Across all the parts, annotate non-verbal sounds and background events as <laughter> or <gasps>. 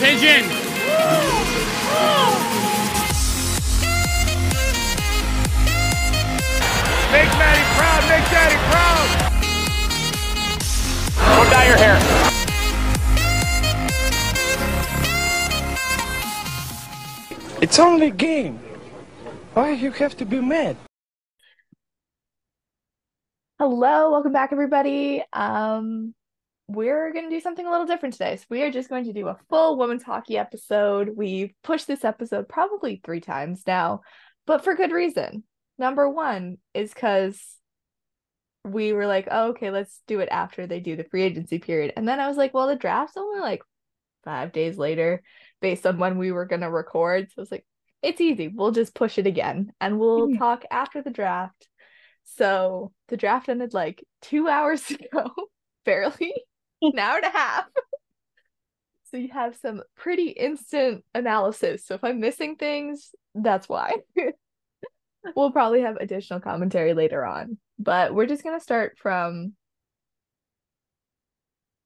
Pigeon. Make Maddie proud. Make Daddy proud. Go dye your hair. It's only a game. Why you have to be mad? Hello, welcome back, everybody. Um, we're going to do something a little different today. So, we are just going to do a full women's hockey episode. We've pushed this episode probably three times now, but for good reason. Number one is because we were like, oh, okay, let's do it after they do the free agency period. And then I was like, well, the draft's only like five days later based on when we were going to record. So, I was like, it's easy. We'll just push it again and we'll mm-hmm. talk after the draft. So the draft ended like two <laughs> hours ago, barely an hour and a half. <laughs> so you have some pretty instant analysis. So if I'm missing things, that's why. <laughs> we'll probably have additional commentary later on, but we're just gonna start from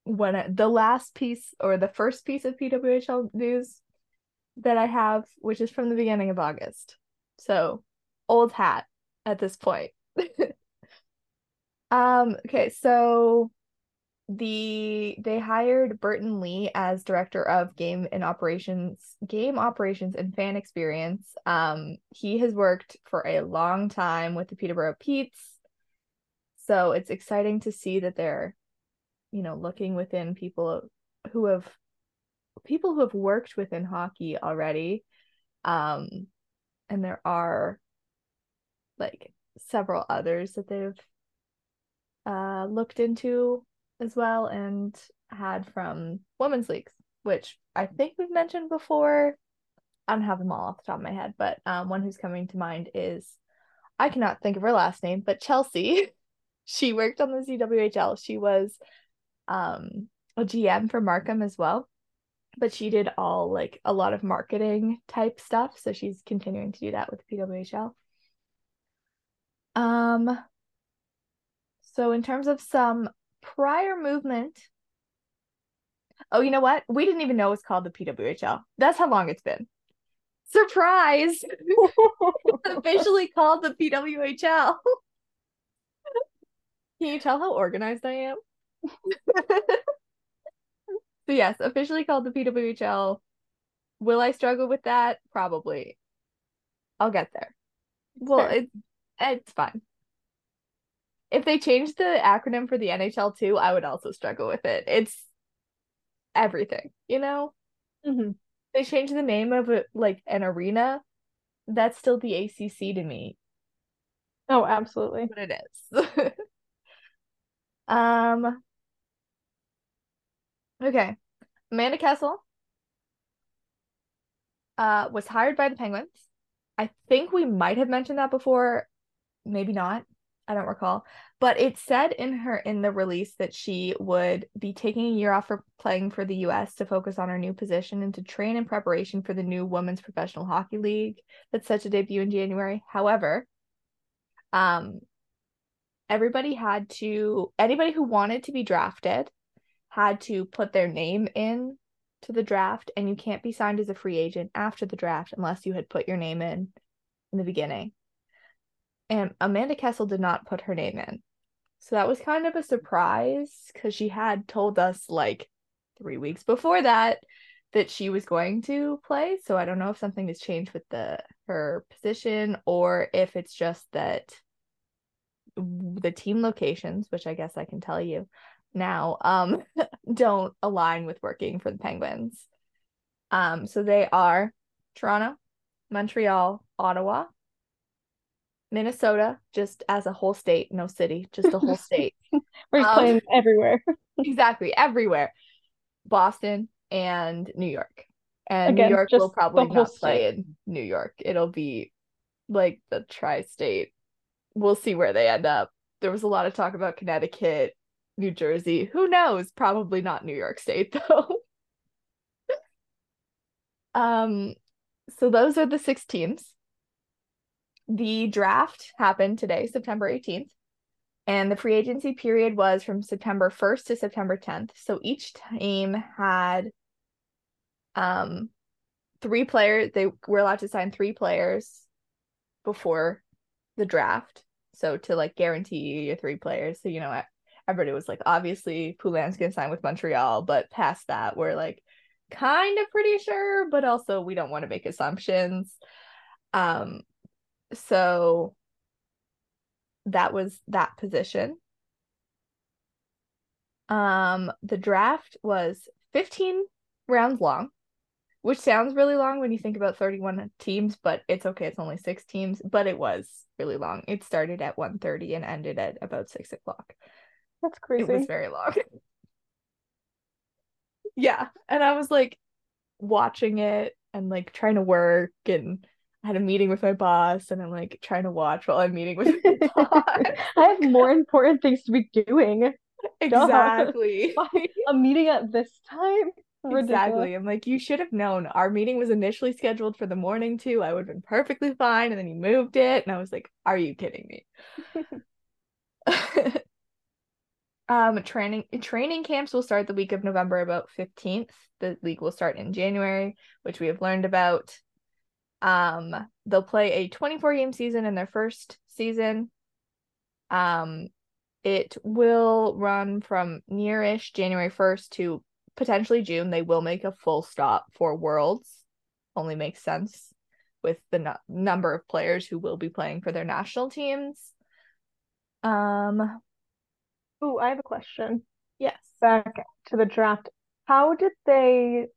when I, the last piece or the first piece of PWHL news that I have, which is from the beginning of August. So old hat at this point. <laughs> um, okay, so the they hired Burton Lee as director of game and operations, game operations and fan experience. Um, he has worked for a long time with the Peterborough Petes. So it's exciting to see that they're, you know, looking within people who have people who have worked within hockey already. Um, and there are like several others that they've uh, looked into as well and had from women's leagues, which I think we've mentioned before. I don't have them all off the top of my head, but um, one who's coming to mind is I cannot think of her last name, but Chelsea. <laughs> she worked on the CWHL. She was um, a GM for Markham as well, but she did all like a lot of marketing type stuff. So she's continuing to do that with PWHL. Um, so in terms of some prior movement, oh, you know what? We didn't even know it's called the PWHL. That's how long it's been. Surprise! <laughs> it's officially called the PWHL. Can you tell how organized I am? <laughs> so yes, officially called the PWHL. Will I struggle with that? Probably. I'll get there. Well, Fair. it it's fine. If they changed the acronym for the NHL too, I would also struggle with it. It's everything, you know? hmm They changed the name of it like an arena. That's still the ACC to me, Oh, absolutely. but it is. <laughs> um okay. Amanda Kessel uh was hired by the Penguins. I think we might have mentioned that before, maybe not. I don't recall. But it said in her in the release that she would be taking a year off for playing for the US to focus on her new position and to train in preparation for the new Women's Professional Hockey League that's set to debut in January. However, um everybody had to anybody who wanted to be drafted had to put their name in to the draft and you can't be signed as a free agent after the draft unless you had put your name in in the beginning. And Amanda Kessel did not put her name in. So that was kind of a surprise because she had told us like three weeks before that that she was going to play. So I don't know if something has changed with the her position or if it's just that the team locations, which I guess I can tell you now, um, <laughs> don't align with working for the Penguins. Um, so they are Toronto, Montreal, Ottawa, Minnesota, just as a whole state, no city, just a whole <laughs> state. We're Um, playing everywhere. <laughs> exactly, everywhere. Boston and New York. And Again, New York will probably not play in New York. It'll be like the tri-state. We'll see where they end up. There was a lot of talk about Connecticut, New Jersey. Who knows? Probably not New York State <laughs> though. um so those are the six teams. The draft happened today, September 18th. And the free agency period was from September 1st to September 10th. So each team had Um, three players. They were allowed to sign three players before the draft. So to like guarantee you your three players. So you know everybody was like, obviously Poulin's gonna sign with Montreal, but past that, we're like kind of pretty sure, but also we don't want to make assumptions. Um, so that was that position. Um, the draft was 15 rounds long, which sounds really long when you think about 31 teams, but it's okay. It's only six teams, but it was really long. It started at 1.30 and ended at about six o'clock. That's crazy. It was very long. <laughs> yeah. And I was like watching it and like trying to work and I had a meeting with my boss and I'm like trying to watch while I'm meeting with my <laughs> boss. I have more important things to be doing. <laughs> Exactly. <laughs> a meeting at this time? Ridiculous. Exactly. I'm like, you should have known. Our meeting was initially scheduled for the morning too. I would have been perfectly fine. And then you moved it. And I was like, are you kidding me? um training training camps will start the week of November about 15th. The league will start in January, which we have learned about. Um, they'll play a 24 game season in their first season. Um, it will run from nearish January 1st to potentially June. They will make a full stop for Worlds. Only makes sense with the no- number of players who will be playing for their national teams. Um, oh, I have a question. Yes. Back to the draft. How did they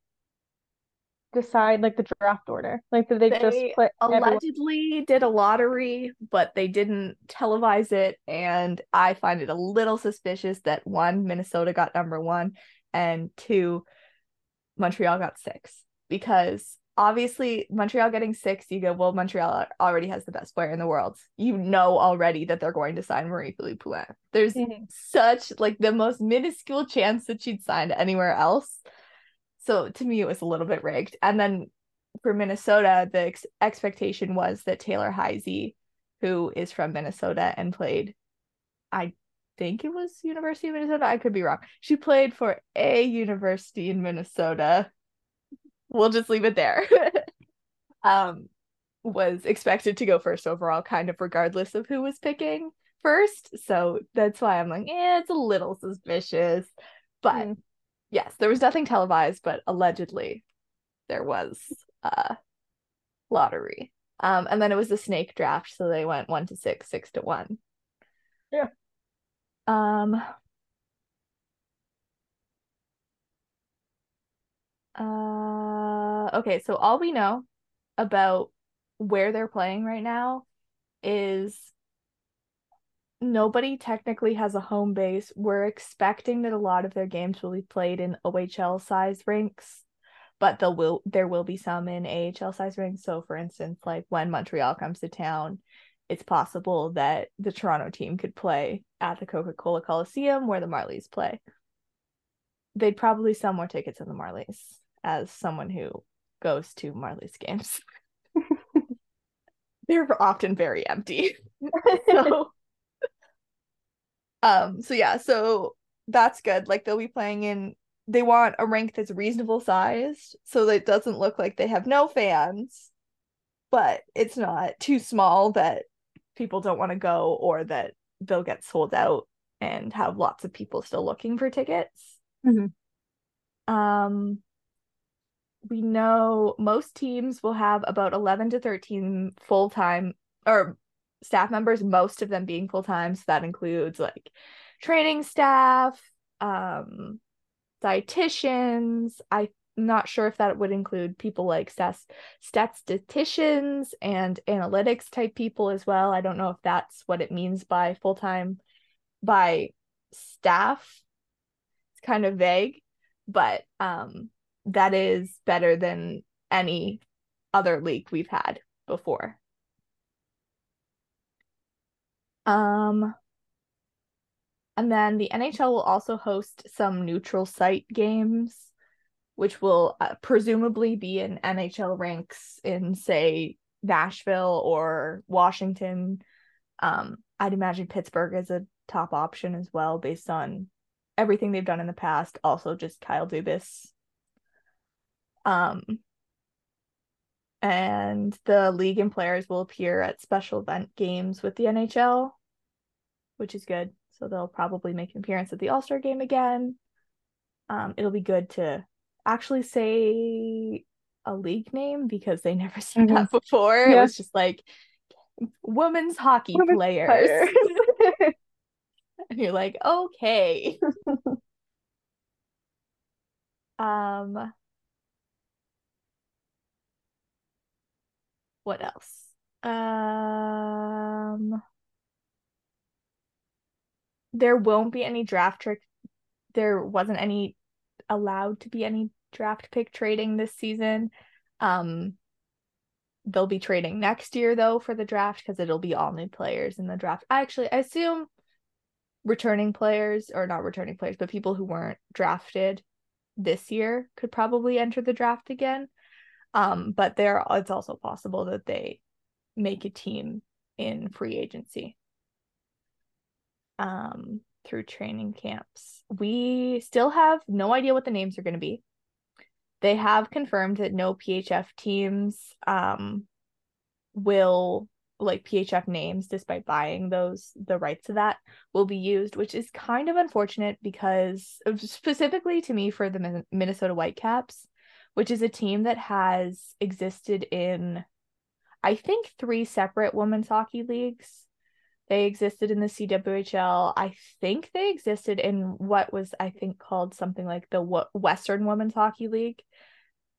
decide like the draft order? Like did they, they just put allegedly everyone... did a lottery, but they didn't televise it and I find it a little suspicious that one Minnesota got number 1 and two Montreal got 6 because obviously Montreal getting 6 you go well Montreal already has the best player in the world. You know already that they're going to sign Marie-Philip Poulin. There's mm-hmm. such like the most minuscule chance that she'd sign anywhere else so to me, it was a little bit rigged. And then for Minnesota, the ex- expectation was that Taylor Heise, who is from Minnesota and played, I think it was University of Minnesota. I could be wrong. She played for a university in Minnesota. We'll just leave it there. <laughs> um, was expected to go first overall, kind of regardless of who was picking first. So that's why I'm like, yeah, it's a little suspicious. But mm yes, there was nothing televised, but allegedly there was a lottery. Um, and then it was a snake draft, so they went one to six, six to one. Yeah. Um. Uh. Okay, so all we know about where they're playing right now is nobody technically has a home base. We're expecting that a lot of their games will be played in OHL size rinks, but there will there will be some in AHL size rinks. So for instance, like when Montreal comes to town, it's possible that the Toronto team could play at the Coca-Cola Coliseum where the Marlies play. They'd probably sell more tickets than the Marlies as someone who goes to Marlies games. <laughs> They're often very empty. <laughs> <laughs> so um, so yeah, so that's good. Like they'll be playing in they want a rank that's reasonable sized so that it doesn't look like they have no fans, but it's not too small that people don't want to go or that they'll get sold out and have lots of people still looking for tickets. Mm-hmm. Um we know most teams will have about 11 to 13 full-time or staff members, most of them being full time. So that includes like training staff, um, dietitians. I'm not sure if that would include people like stats, statisticians and analytics type people as well. I don't know if that's what it means by full time by staff. It's kind of vague, but um, that is better than any other leak we've had before. Um, and then the NHL will also host some neutral site games, which will uh, presumably be in NHL rinks in, say, Nashville or Washington. Um, I'd imagine Pittsburgh is a top option as well, based on everything they've done in the past. Also, just Kyle Dubas. Um, and the league and players will appear at special event games with the NHL, which is good. So they'll probably make an appearance at the All Star game again. Um, it'll be good to actually say a league name because they <laughs> never said Mhm. that before. It was just like women's hockey Women's players. players. <laughs> <laughs> and you're like, okay. um what else? Um there won't be any draft trick. There wasn't any allowed to be any draft pick trading this season. Um they'll be trading next year though for the draft because it'll be all new players in the draft. Actually, I assume returning players or not returning players, but people who weren't drafted this year could probably enter the draft again. Um, but there it's also possible that they make a team in free agency um through training camps. We still have no idea what the names are going to be. They have confirmed that no PHF teams um will like PHF names despite buying those the rights to that will be used, which is kind of unfortunate because specifically to me for the Min- Minnesota Whitecaps, which is a team that has existed in I think three separate women's hockey leagues. They existed in the CWHL. I think they existed in what was I think called something like the w- Western Women's Hockey League.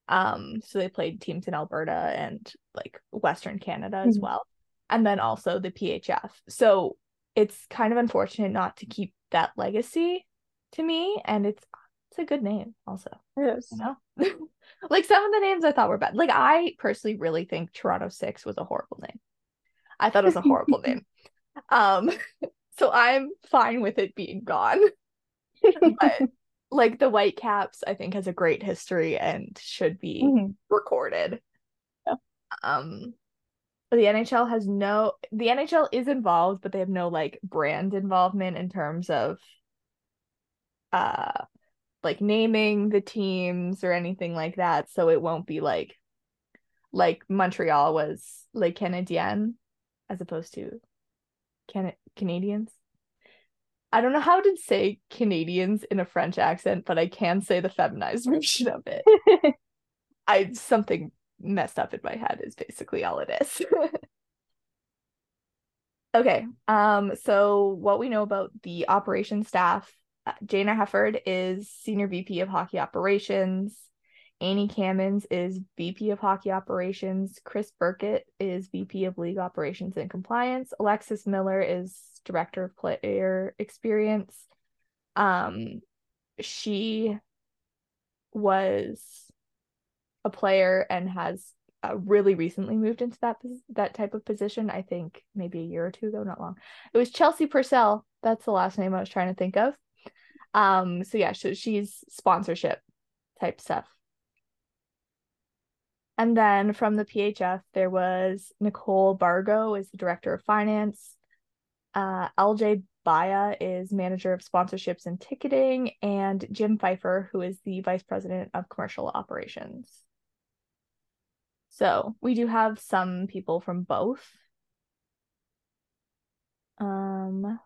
Um, so they played teams in Alberta and like Western Canada as Mhm. well, and then also the PHF. So it's kind of unfortunate not to keep that legacy to me, and it's it's a good name also It is. you know <laughs> like some of the names i thought were bad like i personally really think toronto six was a horrible name i thought it was a horrible <laughs> name um <laughs> so i'm fine with it being gone but <laughs> like the whitecaps i think has a great history and should be Mhm. recorded Yeah. um the nhl has no the nhl is involved but they have no like brand involvement in terms of uh like naming the teams or anything like that so it won't be like like montreal was like canadien as opposed to Can- canadians i don't know how to say canadians in a french accent but i can say the feminized <laughs> version of it <laughs> I something messed up in my head is basically all it is. <laughs> okay. Um so what we know about the operations staff, uh, Jayna Hefford is senior VP of hockey operations. Annie Camins is VP of hockey operations. Chris Burkett is VP of league operations and compliance. Alexis Miller is director of player experience. Um she was a player and has uh, really recently moved into that that type of position. I think maybe a year or two ago, not long. It was Chelsea Purcell. That's the last name I was trying to think of. Um. So yeah, so she's sponsorship type stuff. And then from the PHF, there was Nicole Bargo is the director of finance. Uh, LJ Baya is manager of sponsorships and ticketing, and Jim Pfeiffer, who is the vice president of commercial operations. So we do have some people from both. Um,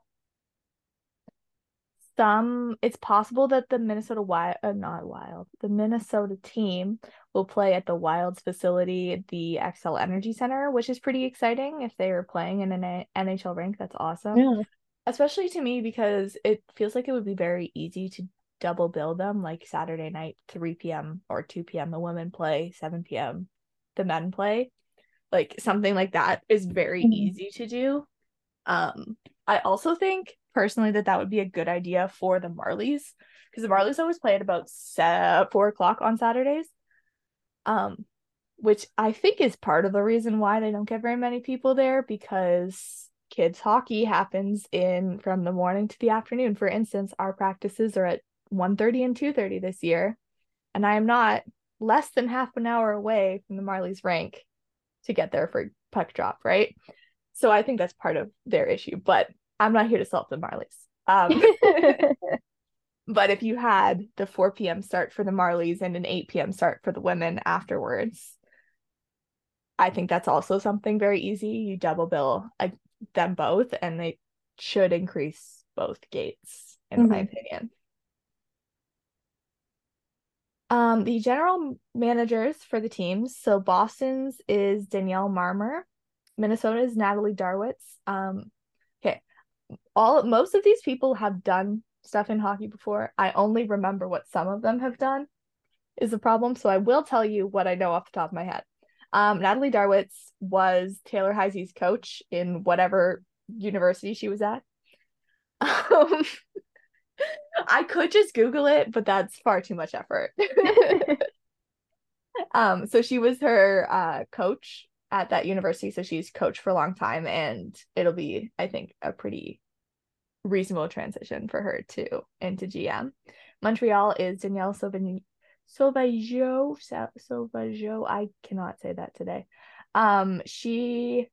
some it's possible that the Minnesota Wild, uh, not Wild, the Minnesota team will play at the Wild's facility, the Xcel Energy Center, which is pretty exciting. If they are playing in an NHL rink, that's awesome. Yeah. Especially to me because it feels like it would be very easy to double bill them, like Saturday night, 3 p.m. or 2 p.m. The women play, 7 p.m. The men play. Like something like that is very Mhm. easy to do. Um, I also think personally that that would be a good idea for the Marlies because the Marlies always play at about se- four o'clock on Saturdays. Um, which I think is part of the reason why they don't get very many people there because kids hockey happens in from the morning to the afternoon. For instance, our practices are at 1:30 and 2:30 this year, and I am not less than half an hour away from the Marlies rank to get there for puck drop, right? So I think that's part of their issue, but I'm not here to solve the Marlies. Um, <laughs> But if you had the 4 p.m. start for the Marlies and an 8 p.m. start for the women afterwards, I think that's also something very easy. You double bill uh, them both, and they should increase both gates, in my opinion. Um, the general managers for the teams. So Boston's is Danielle Marmer, Minnesota's Natalie Darwitz. Um, all most of these people have done stuff in hockey before. I only remember what some of them have done is the problem. So I will tell you what I know off the top of my head. Um, Natalie Darwitz was Taylor Heise's coach in whatever university she was at. Um, <laughs> I could just Google it, but that's far too much effort. <laughs> <laughs> um, so she was her uh, coach at that university. So she's coached for a long time, and it'll be, I think, a pretty reasonable transition for her to into GM. Montreal is Danielle. Sauvageau, Sauvageau, I cannot say that today. Um, she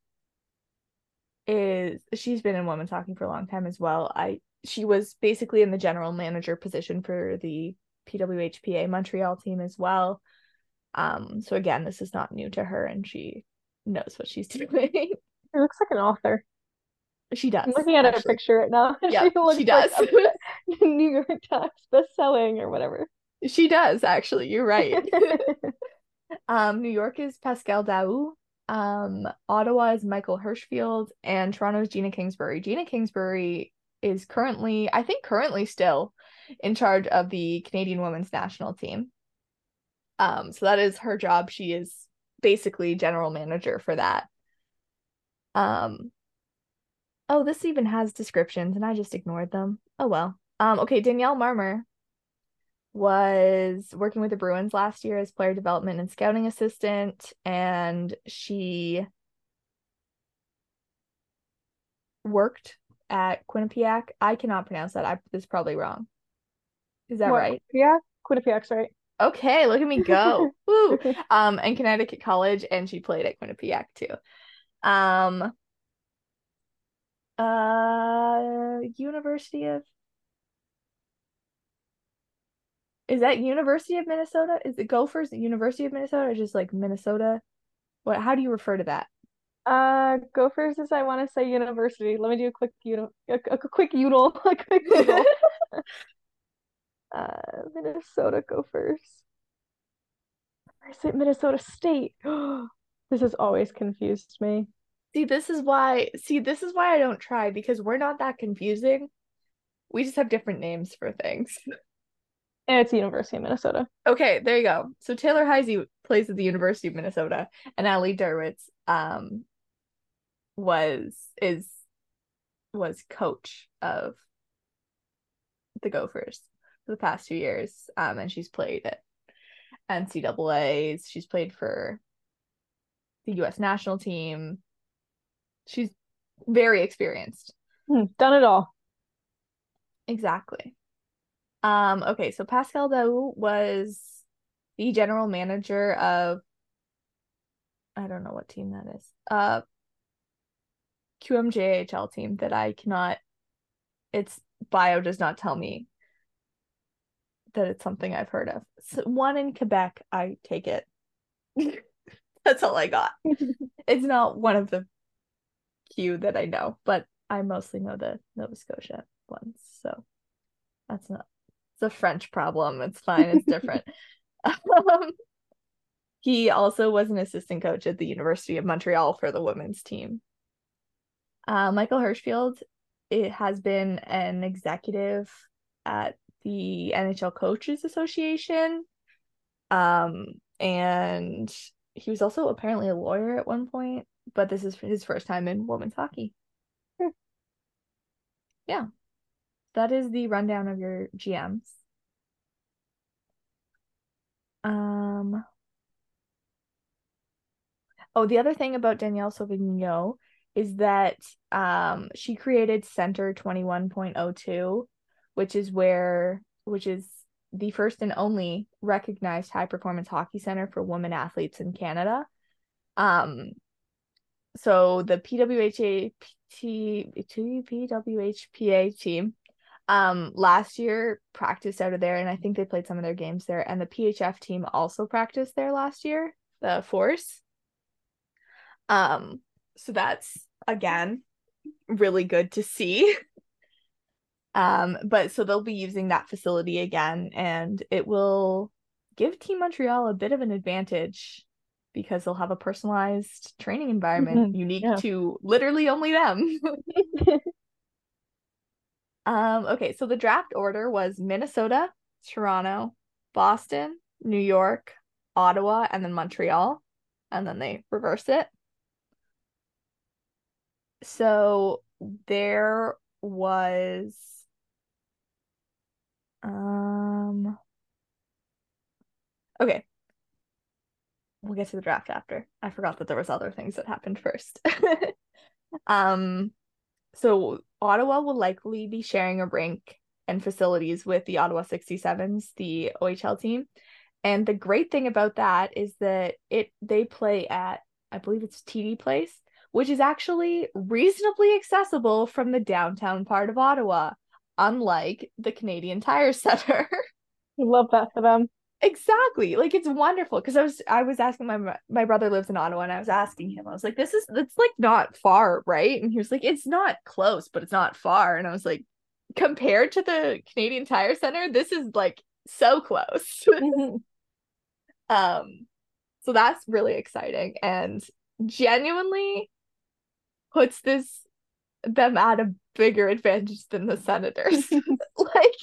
is she's been in women's hockey for a long time as well. I she was basically in the general manager position for the PWHPA Montreal team as well. Um, so again, this is not new to her and she knows what she's <laughs> doing. She looks like an author. She does. I'm looking at actually. her picture right now. <laughs> Yeah, she, she does. Like <laughs> New York Times best-selling or whatever. She does actually. You're right. <laughs> um, New York is Pascal Daoust. Um, Ottawa is Michael Hirshfeld, and Toronto is Gina Kingsbury. Gina Kingsbury is currently, I think, currently still in charge of the Canadian women's national team. Um, so that is her job. She is basically general manager for that. Um, oh, this even has descriptions, and I just ignored them. Oh well. Um, okay, Danielle Marmer was working with the Bruins last year as player development and scouting assistant, and she worked at Quinnipiac. I cannot pronounce that. I this is probably wrong. Is that What, right? Yeah, Quinnipiac's right. Okay, look at me go. <laughs> Woo. Um, and Connecticut College, and she played at Quinnipiac too. Um, uh, University of is that University of Minnesota? Is it Gophers University of Minnesota or just like Minnesota? What? How do you refer to that? Uh, Gophers is I want to say university. Let me do a quick udal, a, a quick udal, <laughs> a quick <laughs> uh, Minnesota Gophers. Or is it Minnesota State? <gasps> This has always confused me. See, this is why. See, this is why I don't try because we're not that confusing. We just have different names for things. <laughs> And it's the University of Minnesota. Okay, there you go. So Taylor Heise plays at the University of Minnesota, and Ali Darwitz um was is was coach of the Gophers for the past two years. Um, and she's played at NCAA's. She's played for the U.S. national team. She's very experienced. Hmm, done it all. Exactly. Um, okay, so Pascal Daoust was the general manager of I don't know what team that is. Uh QMJHL team that I cannot its bio does not tell me that it's something I've heard of. So one in Quebec, I take it. <laughs> That's all I got. <laughs> it's not one of the Q that I know, but I mostly know the Nova Scotia ones. So that's not it's a French problem. It's fine. It's different. <laughs> um, he also was an assistant coach at the University of Montreal for the women's team. Uh, Michael Hirshfeld it has been an executive at the NHL Coaches Association. Um, and he was also apparently a lawyer at one point, but this is his first time in women's hockey. Hmm. Yeah. That is the rundown of your GMs. Um Oh, the other thing about Danielle Sauvignon is that um she created Center 21.02, which is where which is the first and only recognized high performance hockey center for women athletes in Canada. Um so the PWHA PWHPA team um last year practiced out of there and I think they played some of their games there and the PHF team also practiced there last year, the Force. Um so that's again really good to see. <laughs> Um but so they'll be using that facility again and it will give Team Montreal a bit of an advantage because they'll have a personalized training environment unique yeah. to literally only them. <laughs> <laughs> Um, okay, so the draft order was Minnesota, Toronto, Boston, New York, Ottawa, and then Montreal. And then they reversed it. So there was um okay. We'll get to the draft after. I forgot that there was other things that happened first. <laughs> um so Ottawa will likely be sharing a rink and facilities with the Ottawa 67s, the OHL team. And the great thing about that is that it they play at I believe it's TD Place, which is actually reasonably accessible from the downtown part of Ottawa, unlike the Canadian Tire Center. <laughs> Love that for them. Exactly. Like it's wonderful because I was I was asking my my brother lives in Ottawa and I was asking him I was like this is it's like not far, right? And he was like it's not close, but it's not far. And I was like compared to the Canadian Tire Center, this is like so close. <laughs> um so that's really exciting and genuinely puts this them at a bigger advantage than the Senators. <laughs> <laughs> like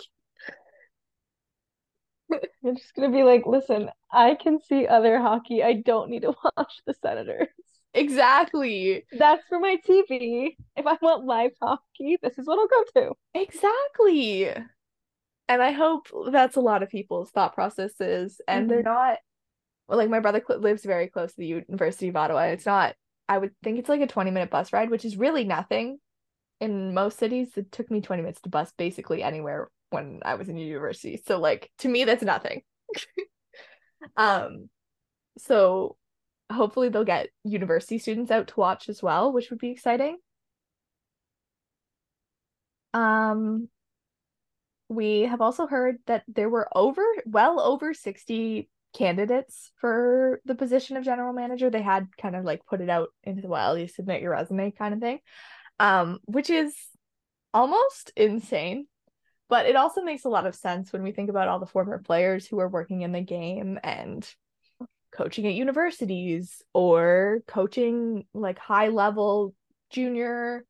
<laughs> You're just gonna be like, listen, I can see other hockey. I don't need to <laughs> watch the Senators. exactly. That's for my TV. If I want live hockey, this is what I'll go to. Exactly. And I hope that's a lot of people's thought processes. And they're mm-hmm. not, well, like my brother lives very close to the University of Ottawa. It's not, I would think it's like a 20 minute bus ride, which is really nothing. In most cities, it took me 20 minutes to bus basically anywhere when I was in university. So, like, to me, that's nothing. <laughs> um, so hopefully they'll get university students out to watch as well, which would be exciting. Um, we have also heard that there were over well over 60 candidates for the position of general manager. They had kind of like put it out into the wild, you submit your resume kind of thing. Um, which is almost insane. But it also makes a lot of sense when we think about all the former players who are working in the game and coaching at universities or coaching like high level junior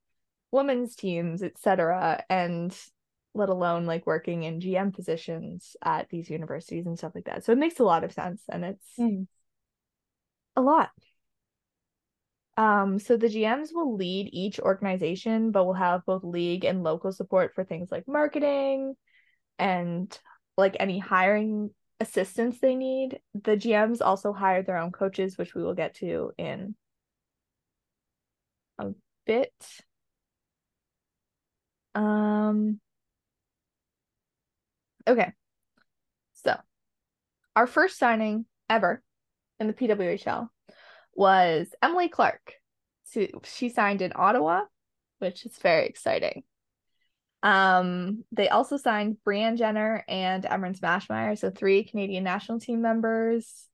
women's teams, etc. And let alone like working in GM positions at these universities and stuff like that. So it makes a lot of sense and it's Mm. a lot. Um, so the GMs will lead each organization, but will have both league and local support for things like marketing and like any hiring assistance they need. The GMs also hire their own coaches, which we will get to in a bit. Um, okay. So, our first signing ever in the PWHL was Emily Clark. So she signed in Ottawa, which is very exciting. Um, they also signed Brianne Jenner and Emerance Maschmeyer, so three Canadian national team members.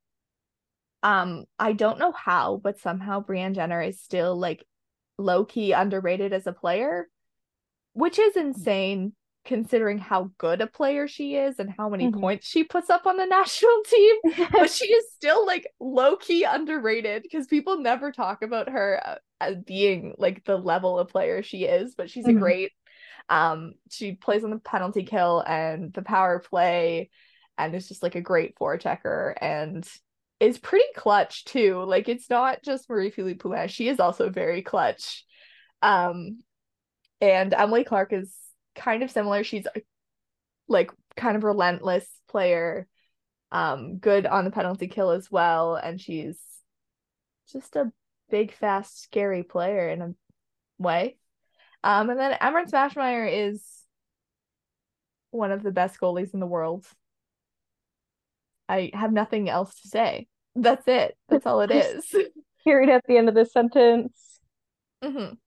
Um, I don't know how, but somehow Brianne Jenner is still like low key underrated as a player, which is insane considering how good a player she is and how many Mhm. points she puts up on the <laughs> national team but <laughs> she is still like low key underrated because people never talk about her uh, as being like the level of player she is. But she's a Mhm. great. Um, she plays on the penalty kill and the power play, and is just like a great forechecker and is pretty clutch too. Like it's not just Marie Philip Poulin; she is also very clutch. Um, and Emily Clark is kind of similar. She's a, like kind of relentless player um good on the penalty kill as well and she's just a big fast scary player in a way um and then Emerance Maschmeyer is one of the best goalies in the world I have nothing else to say that's it that's all it <laughs> is Period at the end of this sentence. Mm Mhm.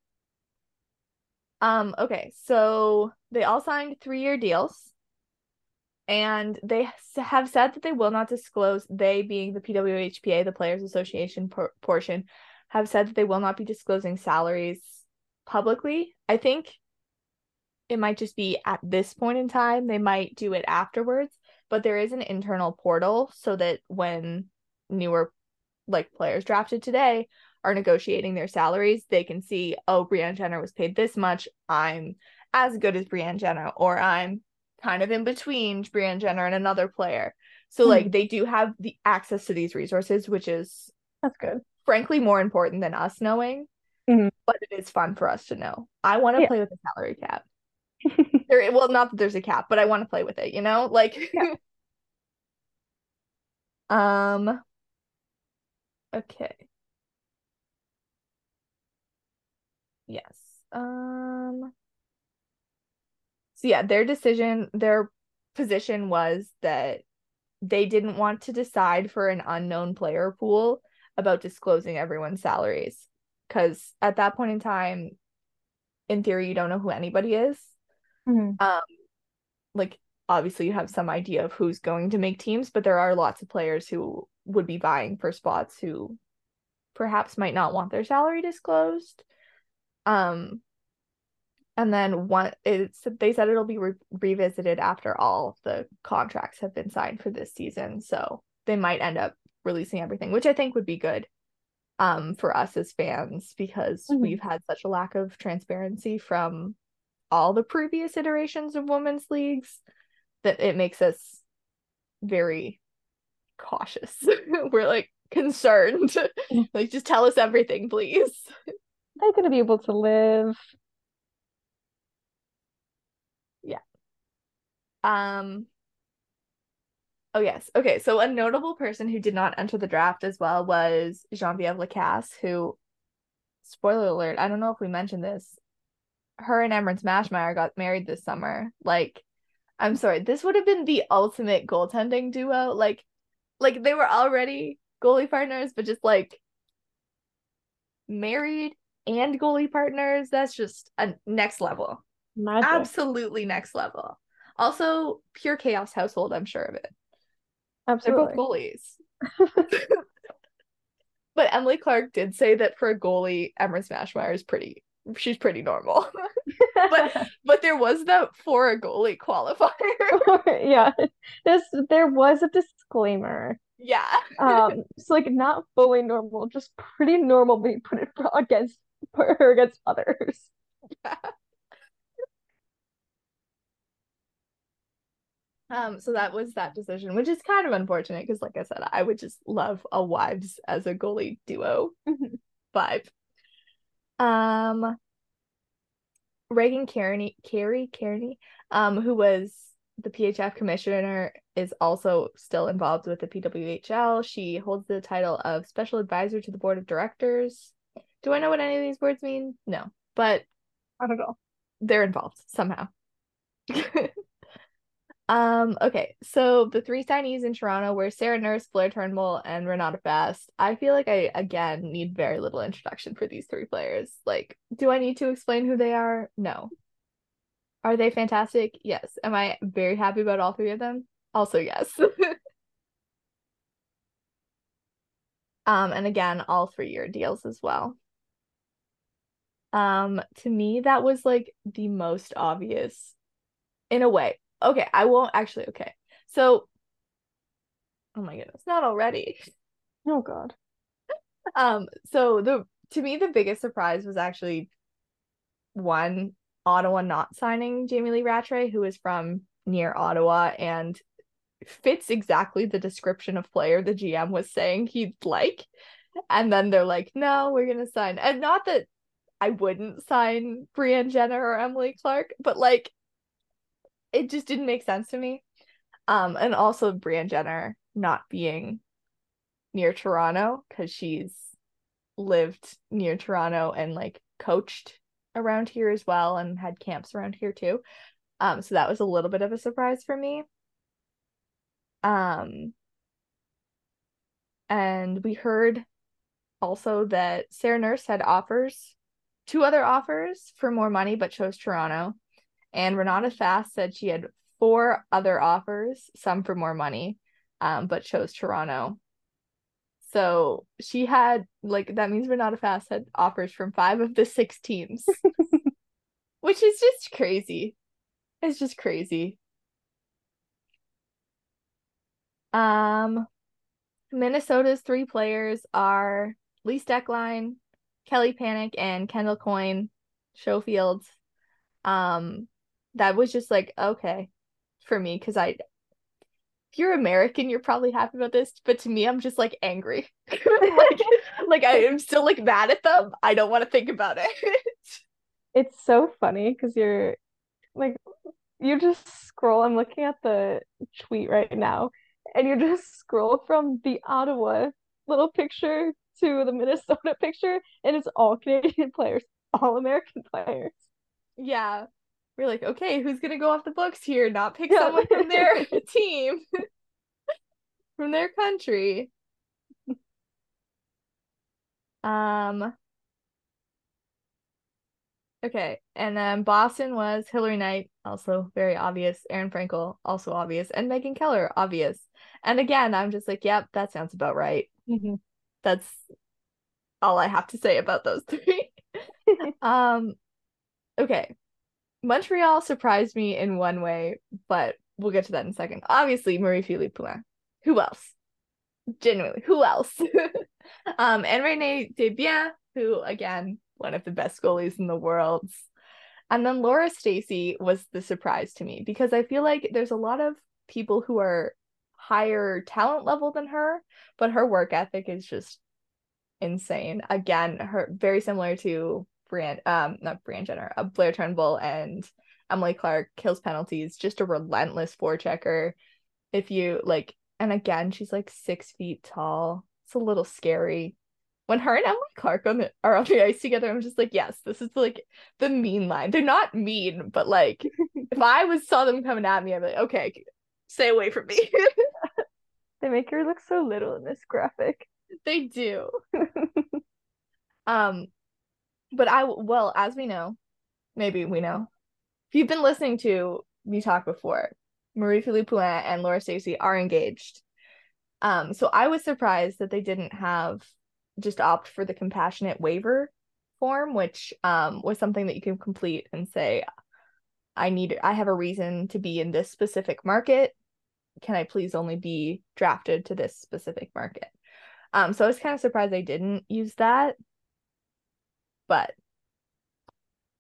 Um, okay, so they all signed three-year deals, and they have said that they will not disclose, they being the PWHPA, the Players Association por- portion, have said that they will not be disclosing salaries publicly. I think it might just be at this point in time. They might do it afterwards, but there is an internal portal so that when newer like players drafted today are negotiating their salaries, they can see, oh, Brianne Jenner was paid this much. I'm as good as Brianne Jenner, or I'm kind of in between Brianne Jenner and another player. So like Mhm. they do have the access to these resources, which is That's good. frankly more important than us knowing. Mhm. But it is fun for us to know. I want to Yeah. play with a salary cap. <laughs> There, well, not that there's a cap, but I want to play with it. You know, like. Yeah. <laughs> um. Okay. Yes. Um. So yeah, their decision, their position was that they didn't want to decide for an unknown player pool about disclosing everyone's salaries. Because at that point in time, in theory, you don't know who anybody is. Mhm. Um, like obviously you have some idea of who's going to make teams, but there are lots of players who would be vying for spots who perhaps might not want their salary disclosed. Um, and then one it's they said it'll be re- revisited after all the contracts have been signed for this season, so they might end up releasing everything, which I think would be good um for us as fans because Mhm. we've had such a lack of transparency from all the previous iterations of women's leagues that it makes us very cautious. <laughs> We're like concerned. like just tell us everything, please. <laughs> They're gonna be able to live. Yeah. Um Oh yes. Okay, so a notable person who did not enter the draft as well was Genevieve Lacasse, who spoiler alert, I don't know if we mentioned this. Her and Emerance Maschmeyer got married this summer. Like, I'm sorry, this would have been the ultimate goaltending duo. Like, like they were already goalie partners, but just like married and goalie partners. That's just a next level. Magic. Absolutely next level. Also, pure chaos household, I'm sure of it. Absolutely. They're both goalies. <laughs> but Emily Clark did say that for a goalie, Emerance Maschmeyer is pretty she's pretty normal. <laughs> but <laughs> but there was that for a goalie qualifier. yeah, this there was a disclaimer. yeah. Um, so like not fully normal, just pretty normal you put it against put her against others. <laughs> Um, so that was that decision, which is kind of unfortunate because, like I said, I would just love a wives as a goalie duo Mhm. vibe. Um, Reagan Carney, Carey Kearney, um, who was the PHF commissioner, is also still involved with the PWHL. She holds the title of special advisor to the board of directors. Do I know what any of these words mean? No, but I don't know. they're involved somehow. <laughs> um, okay, so the three signees in Toronto were Sarah Nurse, Blayre Turnbull, and Renata Fast. I feel like I again need very little introduction for these three players. Like, do I need to explain who they are? No. Are they fantastic? Yes. Am I very happy about all three of them? Also, yes. <laughs> um, and again, all three-year deals as well. Um, to me, that was like the most obvious in a way. Okay, I won't actually, okay. So, oh my goodness, not already. Oh God. Um, so the to me the biggest surprise was actually one Ottawa not signing Jamie Lee Rattray, who is from near Ottawa and fits exactly the description of player the GM was saying he'd like. And then they're like, no, we're gonna sign. And not that I wouldn't sign Brianne Jenner or Emily Clark, but like it just didn't make sense to me. Um, and also Brianne Jenner not being near Toronto because she's lived near Toronto and like coached around here as well and had camps around here too. Um, so that was a little bit of a surprise for me. Um, and we heard also that Sarah Nurse had offers two other offers for more money, but chose Toronto. And Renata Fast said she had four other offers, some for more money, um, but chose Toronto. So she had like that means Renata Fast had offers from five of the six teams, <laughs> which is just crazy. It's just crazy. Um, Minnesota's three players are Lee Stecklein, Kelly Pannek, and Kendall Coyne Schofield. Um, that was just like okay for me because I if you're American, you're probably happy about this, but to me, I'm just like angry. <laughs> like, like I am still like mad at them. I don't want to think about it. It's so funny because you're like you just scroll. I'm looking at the tweet right now, and you just scroll from the Ottawa little picture to the Minnesota <laughs> picture, and it's all Canadian <laughs> players, all American <laughs> players. yeah. We're like, okay, who's gonna go off the books here? Not pick someone from their team, from their country. Um. Okay, and then Boston was Hilary Knight, also very obvious. Aerin Frankel, also obvious, and Megan Keller, obvious. And again, I'm just like, yep, that sounds about right. Mhm. That's all I have to say about those <laughs> three. <laughs> um, okay. Montreal surprised me in one way, but we'll get to that in a second. Obviously, Marie Philip Poulin. Who else? Genuinely, who else? <laughs> um, and Renee Desbiens, who again, one of the best goalies in the world. And then Laura Stacey was the surprise to me because I feel like there's a lot of people who are higher talent level than her, but her work ethic is just insane. Again, her very similar to Brianne, um, not Brianne Jenner, uh, Blayre Turnbull and Emily Clark kills penalties, just a relentless forechecker. If you like, and again, she's like six feet tall. It's a little scary. When her and Emily Clark on the, are on the ice together, I'm just like, yes, this is like the mean line. They're not mean, but like, <laughs> if I was saw them coming at me, I'd be like, okay, stay away from me. <laughs> They make her look so little in this graphic. they do. <laughs> Um, but I well, as we know, maybe we know, if you've been listening to me talk before, Marie Philip Poulin and Laura Stacey are engaged. Um, so I was surprised that they didn't have just opt for the compassionate waiver form, which um was something that you can complete and say, I need I have a reason to be in this specific market. Can I please only be drafted to this specific market? Um, so I was kind of surprised I didn't use that, but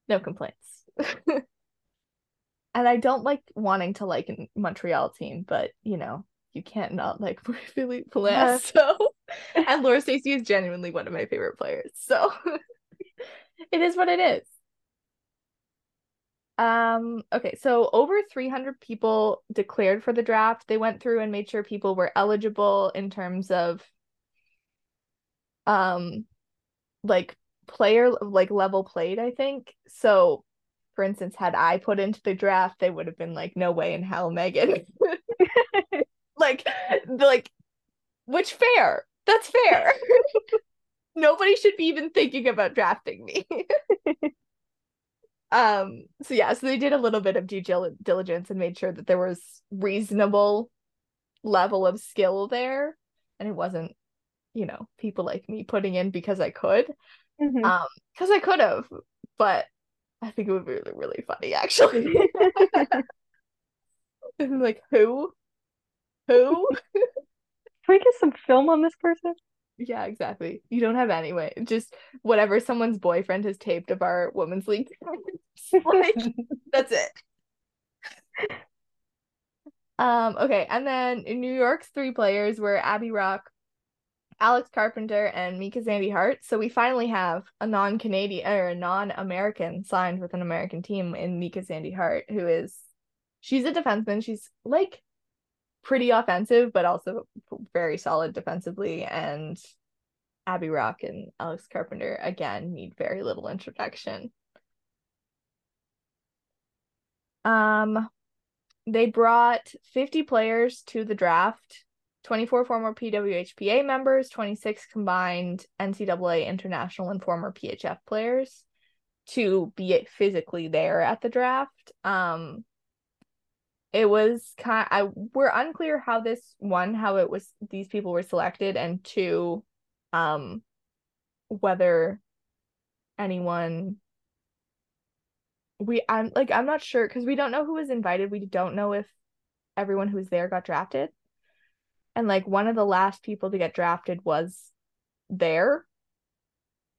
no complaints. <laughs> and I don't like wanting to like a Montreal team, but you know, you can't not like <laughs> Philip Poulin. So, <laughs> and Laura Stacey is genuinely one of my favorite players. So, it is what it is. Um, okay, so over 300 people declared for the draft. They went through and made sure people were eligible in terms of um like player like level played, I think. So for instance, had I put into the draft, they would have been like, no way in hell, Megan. <laughs> like like which fair. That's fair. <laughs> Nobody should be even thinking about drafting me. <laughs> um so yeah, so they did a little bit of due diligence and made sure that there was reasonable level of skill there and it wasn't, you know, people like me putting in because I could. Mhm. Um, because I could have, but I think it would be really, really funny actually. <laughs> <laughs> Like, who? Who? <laughs> Can we get some film on this person? Yeah, exactly. You don't have anyway. Just whatever someone's boyfriend has taped of our women's league. <laughs> like, <laughs> that's it. Um, okay, and then in New York's three players were Abby Roque, Alex Carpenter, and Micah Zandee-Hart. So we finally have a non-Canadian or a non-American signed with an American team in Micah Zandee-Hart, who is she's a defenseman. She's like pretty offensive, but also very solid defensively. And Abby Roque and Alex Carpenter again need very little introduction. Um, they brought 50 players to the draft 24 former PWHPA members, 26 combined NCAA international and former PHF players. to be physically there at the draft. Um it was kind I we're unclear how this one how it was these people were selected and two um whether anyone we I'm like I'm not sure because we don't know who was invited. We don't know if everyone who was there got drafted. And like one of the last people to get drafted was there,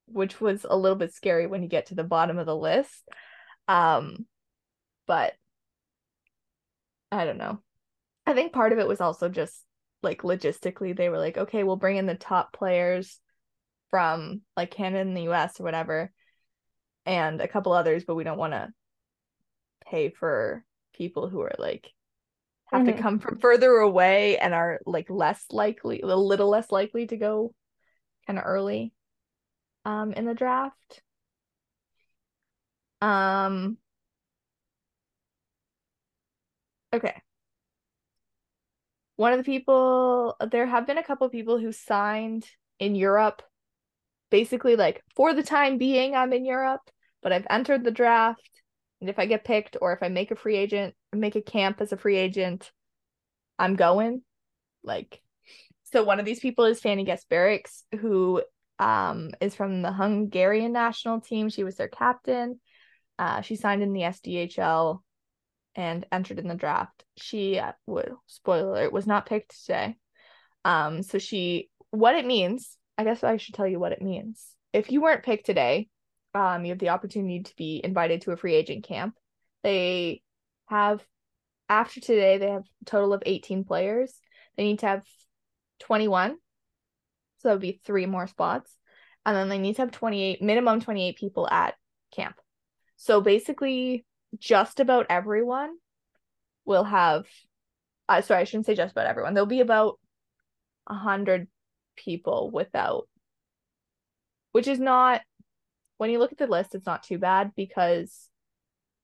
which was a little bit scary when you get to the bottom of the list. Um but I don't know. I think part of it was also just like logistically they were like, okay, we'll bring in the top players from like Canada and the US or whatever and a couple others, but we don't want to pay for people who are like have Mhm. to come from further away and are like less likely, a little less likely to go kind of early um in the draft. Um okay. One of the people, there have been a couple of people who signed in Europe basically like for the time being I'm in Europe, but I've entered the draft and if I get picked or if I make a free agent, make a camp as a free agent, I'm going. Like so one of these people is Fanni Gasparics who um is from the Hungarian national team. She was their captain. Uh she signed in the SDHL and entered in the draft. She uh, would spoiler alert was not picked today. Um so she what it means I guess I should tell you what it means. If you weren't picked today, um, you have the opportunity to be invited to a free agent camp. They have, after today, they have a total of 18 players. They need to have 21. So that would be three more spots. And then they need to have 28, minimum 28 people at camp. So basically, just about everyone will have, uh, sorry, I shouldn't say just about everyone. There'll be about 100 people without which is not when you look at the list it's not too bad because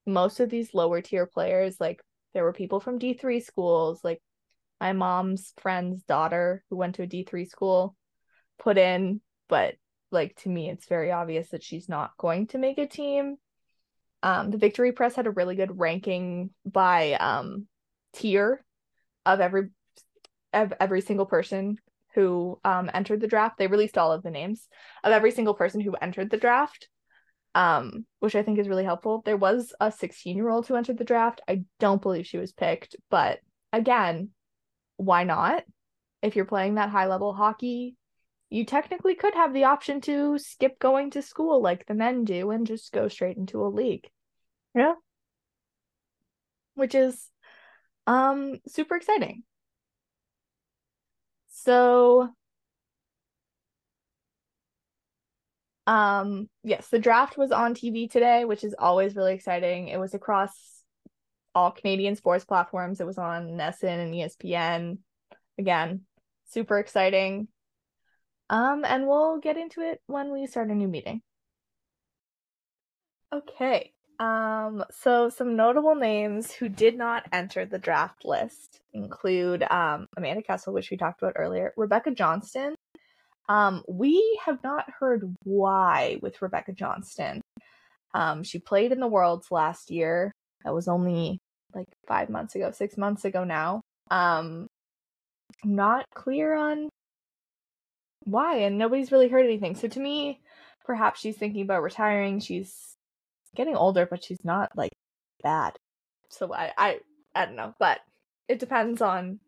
most of these lower tier players like there were people from D3 schools like my mom's friend's daughter who went to a D3 school put in but like to me it's very obvious that she's not going to make a team um the victory press had a really good ranking by um tier of every of every single person who um entered the draft. They released all of the names of every single person who entered the draft. Um, which I think is really helpful. There was a 16 year old who entered the draft. I don't believe she was picked, but again, why not? If you're playing that high level hockey, you technically could have the option to skip going to school like the men do and just go straight into a league. Yeah. Which is um super exciting. So, um, yes, the draft was on TV today, which is always really exciting. It was across all Canadian sports platforms. It was on NESN and ESPN. Again, super exciting. Um, and we'll get into it when we start a new meeting. Okay. Um, so some notable names who did not enter the draft list include um, Amanda Kessel, which we talked about earlier, Rebecca Johnston. Um, we have not heard why with Rebecca Johnston. Um, she played in the Worlds last year. That was only like five months ago, six months ago now. Um, not clear on why, and nobody's really heard anything. So to me, perhaps she's thinking about retiring. She's getting older, but she's not like bad. So I, I, I don't know, but it depends on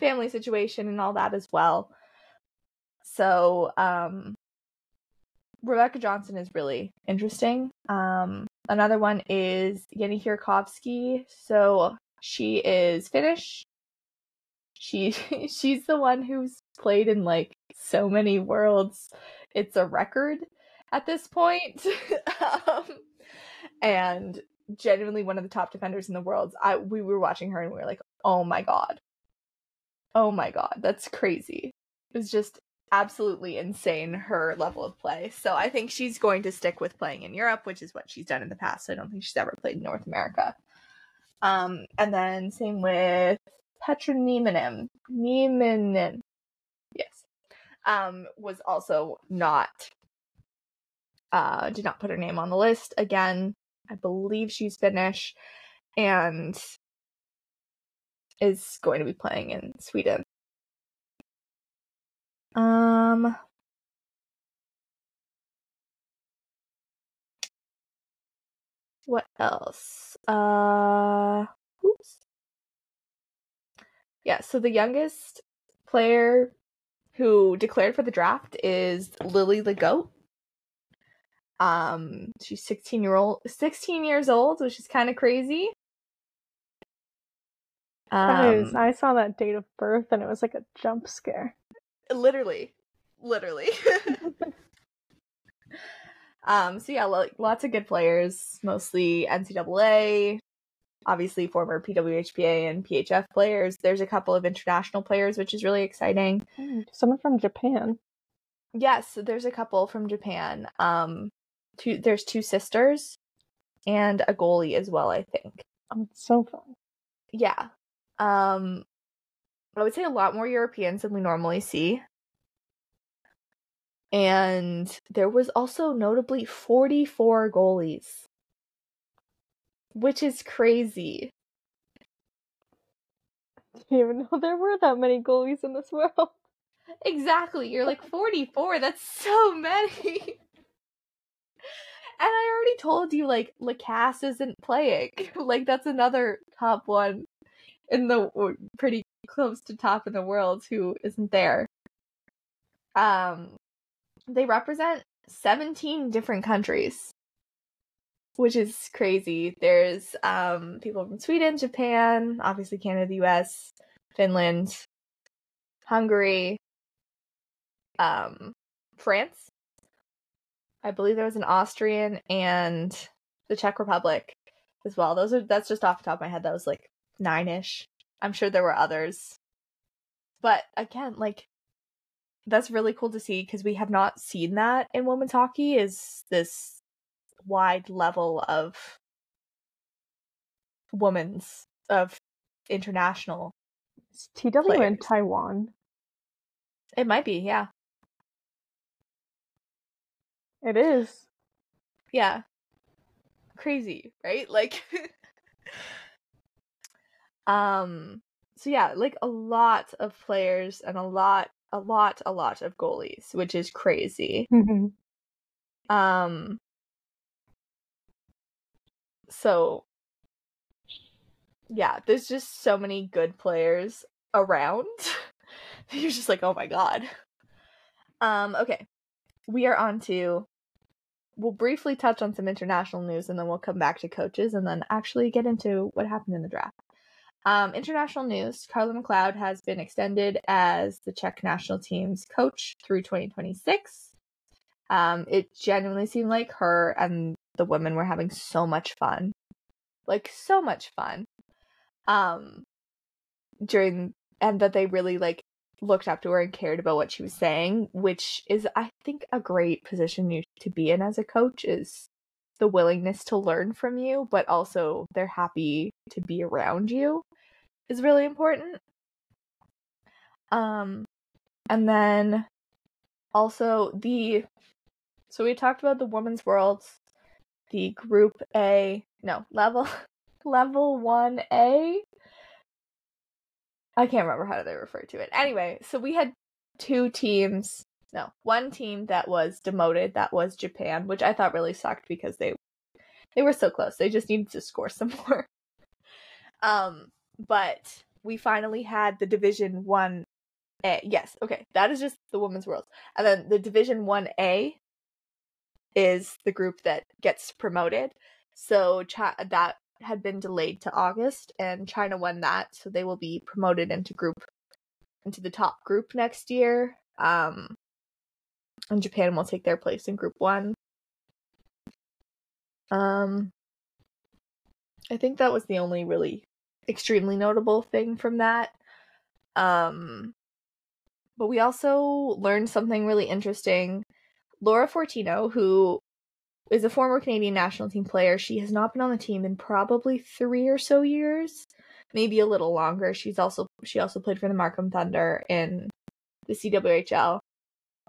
family situation and all that as well. So, um, Rebecca Johnston is really interesting. Um, another one is Jenni Hiirikoski. So she is Finnish. She <laughs> she's the one who's played in like so many worlds. It's a record at this point. <laughs> um, and genuinely one of the top defenders in the world. I we were watching her and we were like, "Oh my god. Oh my god, that's crazy." It was just absolutely insane her level of play. So I think she's going to stick with playing in Europe, which is what she's done in the past. I don't think she's ever played in North America. Um, and then same with Petra. Nieminen. Um, was also not uh, did not put her name on the list. Again, I believe she's Finnish and is going to be playing in Sweden. Um, what else? Uh, oops. Yeah, so the youngest player who declared for the draft is Lily the Goat. Um, she's 16 year old, 16 years old, which is kind of crazy. That is, Um, I saw that date of birth and it was like a jump scare. literally, literally. <laughs> <laughs> um, so yeah, lo- lots of good players, mostly NCAA, obviously former PWHPA and PHF players. There's a couple of international players, which is really exciting. Hmm, Someone from Japan. Yes, there's a couple from Japan. Um, two there's two sisters and a goalie as well, I think. Oh, it's so fun. Yeah. Um I would say a lot more Europeans than we normally see. And there was also notably 44 goalies. Which is crazy. <laughs> I didn't even know there were that many goalies in this world. Exactly. You're like 44. That's so many. <laughs> And I already told you, like, Lacasse isn't playing. <laughs> like, that's another top one in the pretty close to top in the world who isn't there. Um, they represent 17 different countries, which is crazy. There's um people from Sweden, Japan, obviously Canada, the US, Finland, Hungary, um, France. I believe there was an Austrian and the Czech Republic as well. Those are that's just off the top of my head. That was like nine ish. I'm sure there were others. But again, like that's really cool to see because we have not seen that in women's hockey is this wide level of women's of international. Is TW in Taiwan? It might be, yeah. It is. Yeah. Crazy, right? Like <laughs> um so yeah, like a lot of players and a lot a lot a lot of goalies, which is crazy. Um so yeah, there's just so many good players around. <laughs> You're just like, "Oh my god." Um okay. We are on to we'll briefly touch on some international news and then we'll come back to coaches and then actually get into what happened in the draft. Um, international news Carla MacLeod has been extended as the Czech national team's coach through 2026. Um, it genuinely seemed like her and the women were having so much fun. Like, so much fun. Um, during, and that they really, like, looked up to her and cared about what she was saying, which is, I think, a great position you to be in as a coach is the willingness to learn from you, but also they're happy to be around you is really important. Um, and then also the so we talked about the women's worlds, the group A, no, level <laughs> level 1A. I can't remember how they refer to it. Anyway, so we had two teams, no, one team that was demoted, that was Japan, which I thought really sucked because they they were so close. They just needed to score <laughs> some more. Um, but we finally had the Division 1 A. Yes, okay. That is just the women's world. And then the Division 1A is the group that gets promoted. So Chi- that had been delayed to August and China won that, so they will be promoted into group into the top group next year. Um and Japan will take their place in group 1. Um I think that was the only really extremely notable thing from that. Um but we also learned something really interesting. Laura Fortino, who is a former Canadian national team player, she has not been on the team in probably 3 or so years, maybe a little longer. She's also she also played for the Markham Thunder in the CWHL.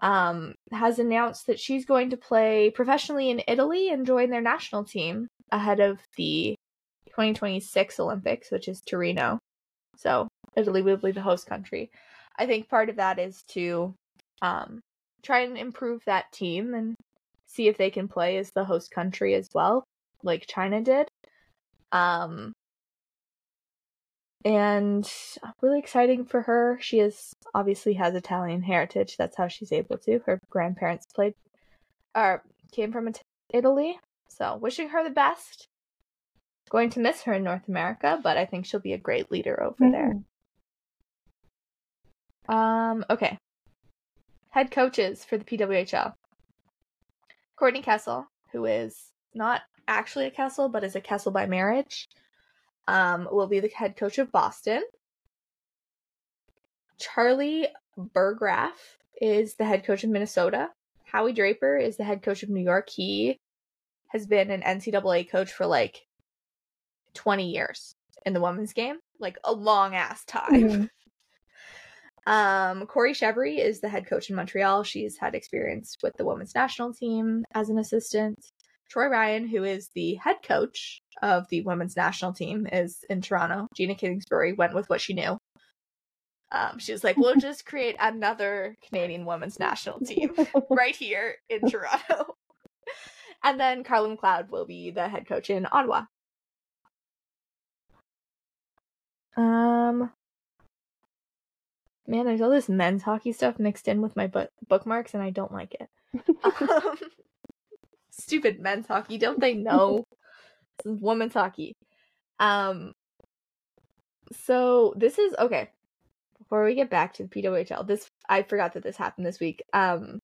um, has announced that she's going to play professionally in Italy and join their national team ahead of the 2026 Olympics, which is Torino. So Italy will be the host country. I think part of that is to um, try and improve that team and see if they can play as the host country as well, like China did. Um, and really exciting for her. She is obviously has Italian heritage. That's how she's able to. Her grandparents played or came from Italy. So, wishing her the best. Going to miss her in North America, but I think she'll be a great leader over mm-hmm. there. Um, okay. Head coaches for the PWHL. Courtney Kessel, who is not actually a Kessel, but is a Kessel by marriage, um, will be the head coach of Boston. Charlie Burggraf is the head coach of Minnesota. Howie Draper is the head coach of New York. He has been an NCAA coach for like 20 years in the women's game, like a long ass time. Mm-hmm. Um, Kori Cheverie is the head coach in Montreal. She's had experience with the women's national team as an assistant. Troy Ryan, who is the head coach of the women's national team, is in Toronto. Gina Kingsbury went with what she knew. Um, she was like, we'll <laughs> just create another Canadian women's national team <laughs> right here in Toronto. <laughs> and then Carla MacLeod will be the head coach in Ottawa. Um, man, there's all this men's hockey stuff mixed in with my bu- bookmarks, and I don't like it. <laughs> um, stupid men's hockey. Don't they <laughs> know? this is women's hockey. Um so this is okay. Before we get back to the PWHL, this I forgot that this happened this week. Um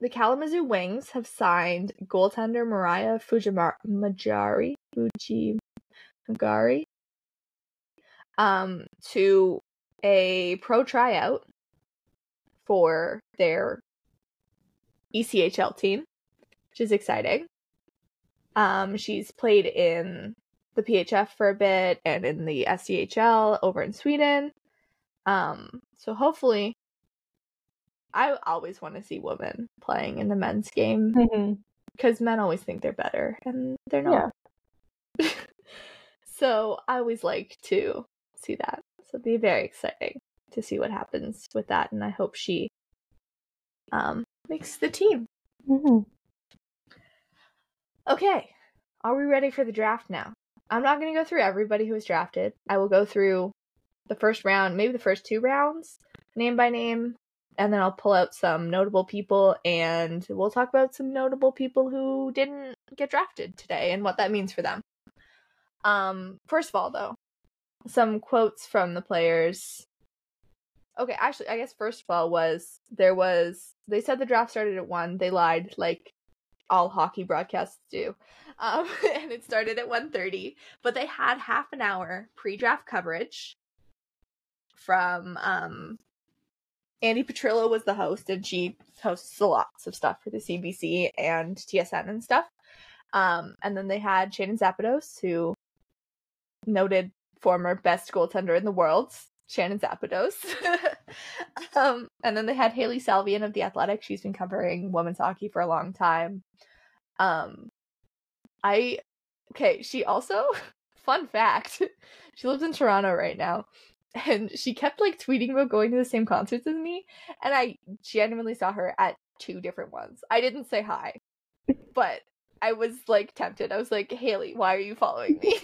the Kalamazoo Wings have signed goaltender Mariah Fujimari Fujimagari um to a pro tryout for their ECHL team which is exciting. Um, she's played in the PHF for a bit and in the SDHL over in Sweden. Um, so hopefully, I always want to see women playing in the men's game because mm-hmm. men always think they're better and they're not. Yeah. <laughs> so I always like to see that. So it'd be very exciting to see what happens with that, and I hope she um makes the team. Mm-hmm. Okay, are we ready for the draft now? I'm not going to go through everybody who was drafted. I will go through the first round, maybe the first two rounds, name by name, and then I'll pull out some notable people and we'll talk about some notable people who didn't get drafted today and what that means for them. Um, first of all, though, some quotes from the players. Okay, actually, I guess first of all was there was they said the draft started at one. They lied like all hockey broadcasts do. Um, <laughs> and it started at 1.30, but they had half an hour pre-draft coverage from um, Andi Petrillo was the host, and she hosts lots of stuff for the CBC and TSN and stuff. Um, and then they had Shannon Szabados, who noted former best goaltender in the world, Shannon Szabados. <laughs> um, and then they had Hailey Salvian of The Athletic. She's been covering women's hockey for a long time. Um, I, okay, she also, <laughs> fun fact, <laughs> she lives in Toronto right now. And she kept like tweeting about going to the same concerts as me. And I genuinely saw her at two different ones. I didn't say hi, but I was like tempted. I was like, Hailey, why are you following me?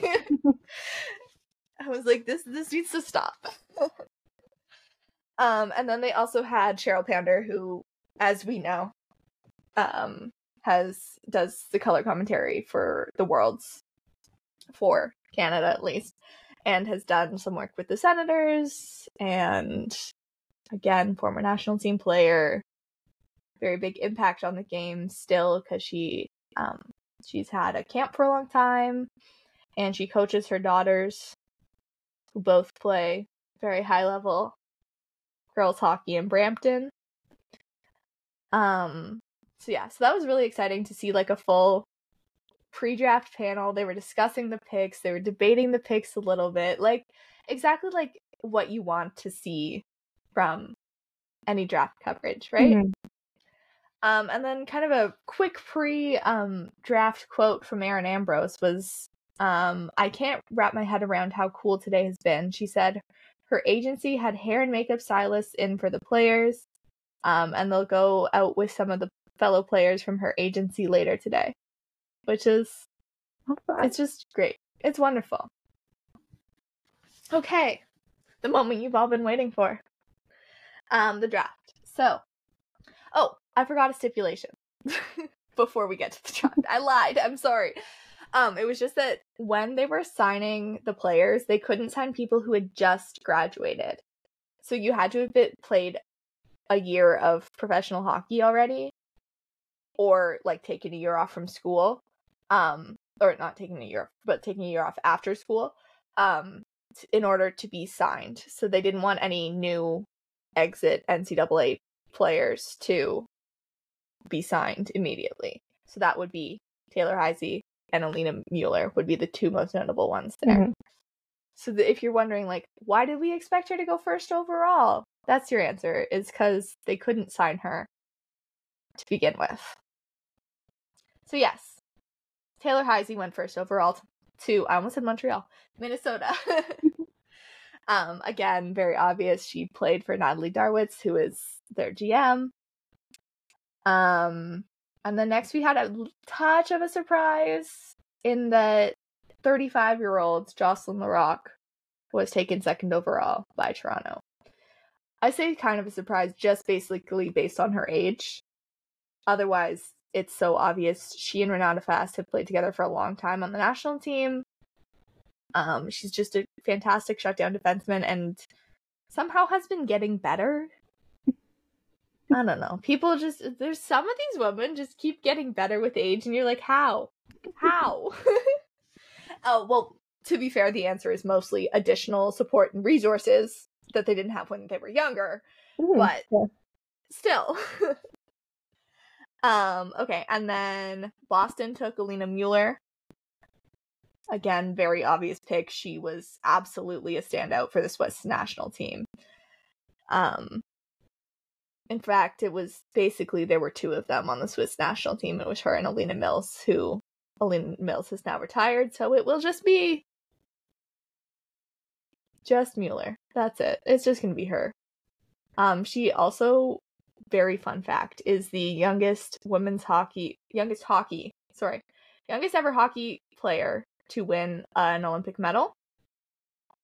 I was like, this this needs to stop. um, and then they also had Cheryl Pounder, who, as we know, um, has does the color commentary for the worlds for Canada at least, and has done some work with the Senators and again, former national team player, very big impact on the game still because she um she's had a camp for a long time and she coaches her daughters who both play very high level girls hockey in Brampton. Um, so yeah, so that was really exciting to see like a full pre-draft panel. They were discussing the picks, they were debating the picks a little bit, like exactly like what you want to see from any draft coverage, right? Mhm. Um, and then kind of a quick pre um draft quote from Erin Ambrose was um I can't wrap my head around how cool today has been. She said her agency had hair and makeup stylists in for the players. Um, and they'll go out with some of the fellow players from her agency later today. Which is it's just great. It's wonderful. Okay. The moment you've all been waiting for. Um, the draft. So, oh, I forgot a stipulation <laughs> before we get to the draft. I lied. I'm sorry. Um, it was just that when they were signing the players, they couldn't sign people who had just graduated. So you had to have been, played a year of professional hockey already, or like taken a year off from school. Um, or not taking a year off, but taking a year off after school. Um, in order to be signed. So they didn't want any new exit NCAA players to be signed immediately. So that would be Taylor Heise and Alina Mueller would be the two most notable ones there. Mhm. So that if you're wondering like why did we expect her to go first overall? That's your answer is cuz they couldn't sign her to begin with. So yes. Taylor Heise went first overall to I almost said Montreal, Minnesota. <laughs> <laughs> um again, very obvious she played for Natalie Darwitz who is their GM. Um and then next we had a touch of a surprise in that 35 year old Jocelyne Larocque was taken second overall by Toronto. I say kind of a surprise just basically based on her age. Otherwise, it's so obvious. She and Renata Fast have played together for a long time on the national team. Um, she's just a fantastic shutdown defenseman and somehow has been getting better. I don't know. People just there's some of these women just keep getting better with age and you're like, how? How? <laughs> oh, well, to be fair, the answer is mostly additional support and resources that they didn't have when they were younger Mhm. but Yeah. still. <laughs> um, okay, and then Boston took Alina Mueller. Again, very obvious pick. She was absolutely a standout for the Swiss national team. Um in fact, it was basically there were two of them on the Swiss national team. It was her and Alina Mills, who Alina Mills has now retired, so it will just be just Mueller. That's it. It's just gonna be her. Um, she also, very fun fact, is the youngest women's hockey, youngest hockey, sorry, youngest ever hockey player to win an Olympic medal.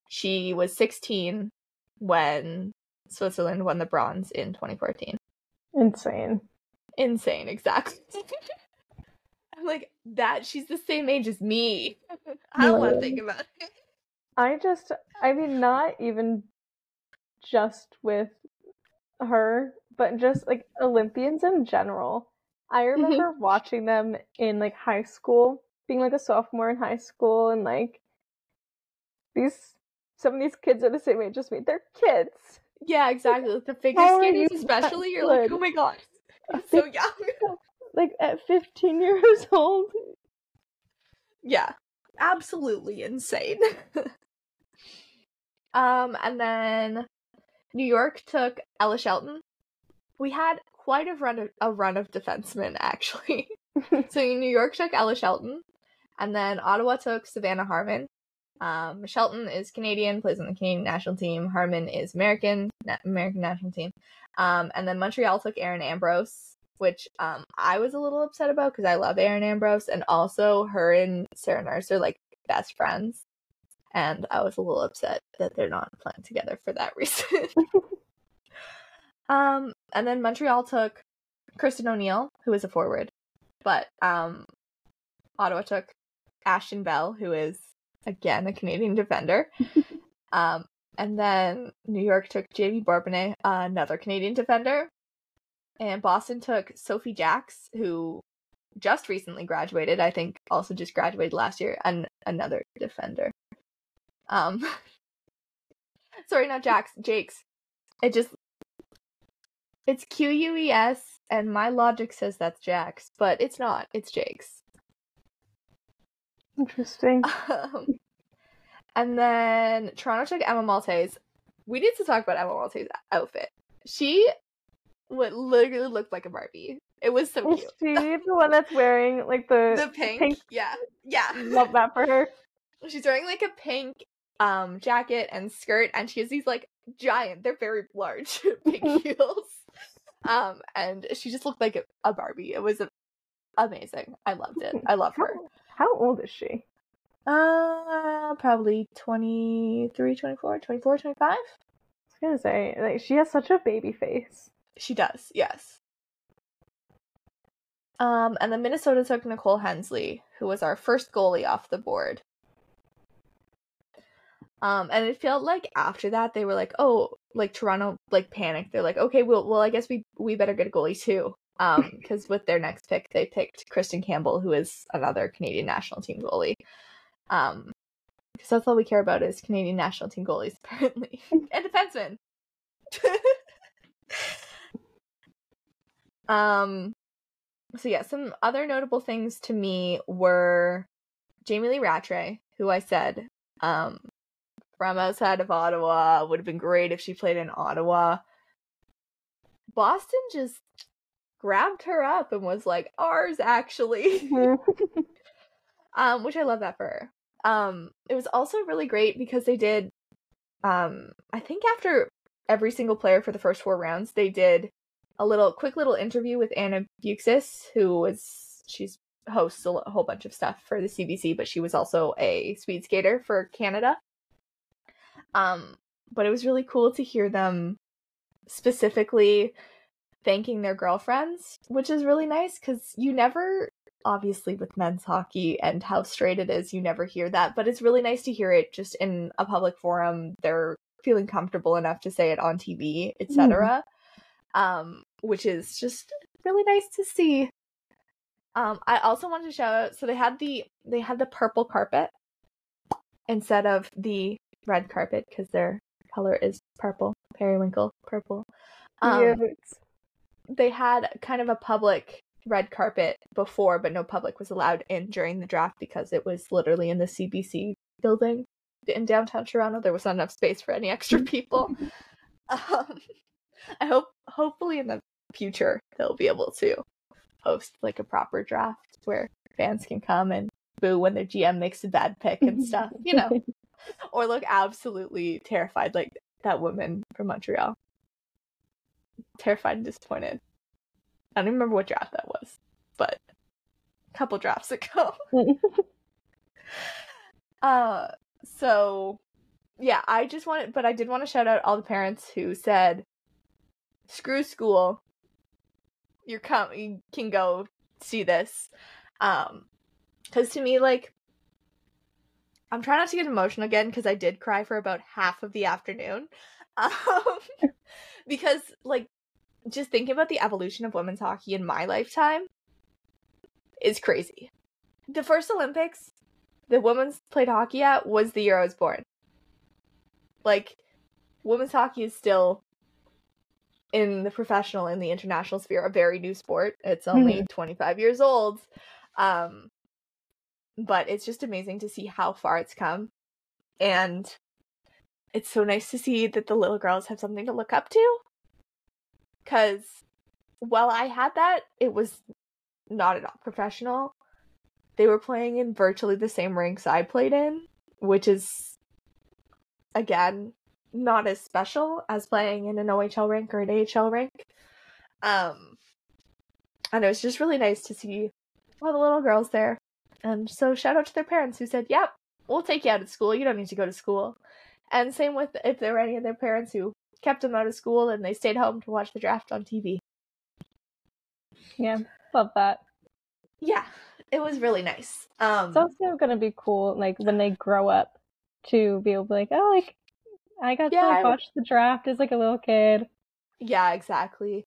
She was 16 when Switzerland won the bronze in 2014. Insane. Insane, exactly. <laughs> I'm like, that, she's the same age as me. <laughs> I don't want to think about it. I just, I mean, not even just with her, but just like Olympians in general. I mm-hmm. remember watching them in like high school, being like a sophomore in high school, and like these, some of these kids are the same age as me. They're kids. Yeah, exactly. Like the figure How skaters, you especially, you're like, oh my god, I'm so young. <laughs> Like at 15 years <laughs> old. Yeah, absolutely insane. <laughs> um, and then New York took Ella Shelton. We had quite a run of, a run of defensemen actually. so New York took Ella Shelton, and then Ottawa took Savannah Harmon. Um, Shelton is Canadian, plays on the Canadian national team. Harmon is American, na- American national team. Um, and then Montreal took Erin Ambrose, which um I was a little upset about because I love Erin Ambrose, and also her and Sarah Nurse are like best friends, and I was a little upset that they're not playing together for that <laughs> reason. um, and then Montreal took Kristin O'Neill, who is a forward, but um, Ottawa took Ashton Bell, who is again a Canadian defender. <laughs> um, and then New York took Jaime Bourbonnais, another Canadian defender. And Boston took Sophie Jacks, who just recently graduated. I think also just graduated last year, and another defender. Um, <laughs> sorry, not Jacks, Jakes. It just it's Q U E S, and my logic says that's Jacks, but it's not. It's Jakes. Interesting. <laughs> Um, and then Toronto took Emma Maltese. We need to talk about Emma Maltese's outfit. She what literally looked like a Barbie. It was so Is cute. she <laughs> the one that's wearing like the, The pink, pink- yeah, yeah. Love that for her. <laughs> She's wearing like a pink um jacket and skirt, and she has these like giant, they're very large pink heels. Um, and she just looked like a, a Barbie. It was amazing. I loved it. I love her. How, old is she? Uh, probably 23, 24, 24, 25. I was gonna say, like, she has such a baby face. She does, yes. Um, and then Minnesota took Nicole Hensley, who was our first goalie off the board. Um, and it felt like after that they were like, oh, like Toronto like panicked. They're like, okay, well, well, I guess we we better get a goalie too. Um, <laughs> because with their next pick, they picked Kristen Campbell, who is another Canadian national team goalie. Um, because that's all we care about is Canadian national team goalies, <laughs> apparently, <laughs> and defensemen. um, so yeah, some other notable things to me were Jamie Lee Rattray, who I said, um, from outside of Ottawa would have been great if she played in Ottawa. Boston just grabbed her up and was like, ours actually. <laughs> um, which I love that for her. Um, it was also really great because they did, um, I think after every single player for the first four rounds, they did a little quick little interview with Anna Bucsis, who was she's hosts a l- whole bunch of stuff for the CBC, but she was also a speed skater for Canada. Um, but it was really cool to hear them specifically thanking their girlfriends, which is really nice because you never, obviously, with men's hockey and how straight it is, you never hear that. But it's really nice to hear it just in a public forum. They're feeling comfortable enough to say it on TV, etc. Um, which is just really nice to see. Um, I also wanted to shout out. So they had the they had the purple carpet instead of the red carpet because their color is purple, periwinkle purple. Um. They had kind of a public red carpet before, but no public was allowed in during the draft because it was literally in the CBC building in downtown Toronto. There was not enough space for any extra <laughs> people. um, I hope, hopefully, in the future, they'll be able to host like a proper draft where fans can come and boo when their GM makes a bad pick and stuff, you know, <laughs> or look absolutely terrified like that woman from Montreal. Terrified and disappointed. I don't even remember what draft that was, but a couple drafts ago. <laughs> uh so yeah, I just wanted but I did want to shout out all the parents who said screw school. You're come you can go see this. Um cuz to me like I'm trying not to get emotional again because I did cry for about half of the afternoon. <laughs> Um because like just thinking about the evolution of women's hockey in my lifetime is crazy. The first Olympics the women's played hockey at was the year I was born. Like, women's hockey is still in the professional in the international sphere a very new sport. It's only 25 years old. Um, but it's just amazing to see how far it's come. And it's so nice to see that the little girls have something to look up to. Because while I had that, it was not at all professional. They were playing in virtually the same rinks I played in, which is, again, not as special as playing in an OHL rink or an AHL rink. Um, and it was just really nice to see all the little girls there. And so shout out to their parents who said, "Yep, we'll take you out of school. You don't need to go to school." And same with if there were any of their parents who kept them out of school and they stayed home to watch the draft on TV. yeah, love that. Yeah, it was really nice. Um, It's also gonna be cool, like when they grow up, to be able to be like, oh, like I got Yeah, to like, watch the draft as like a little kid. Yeah, exactly.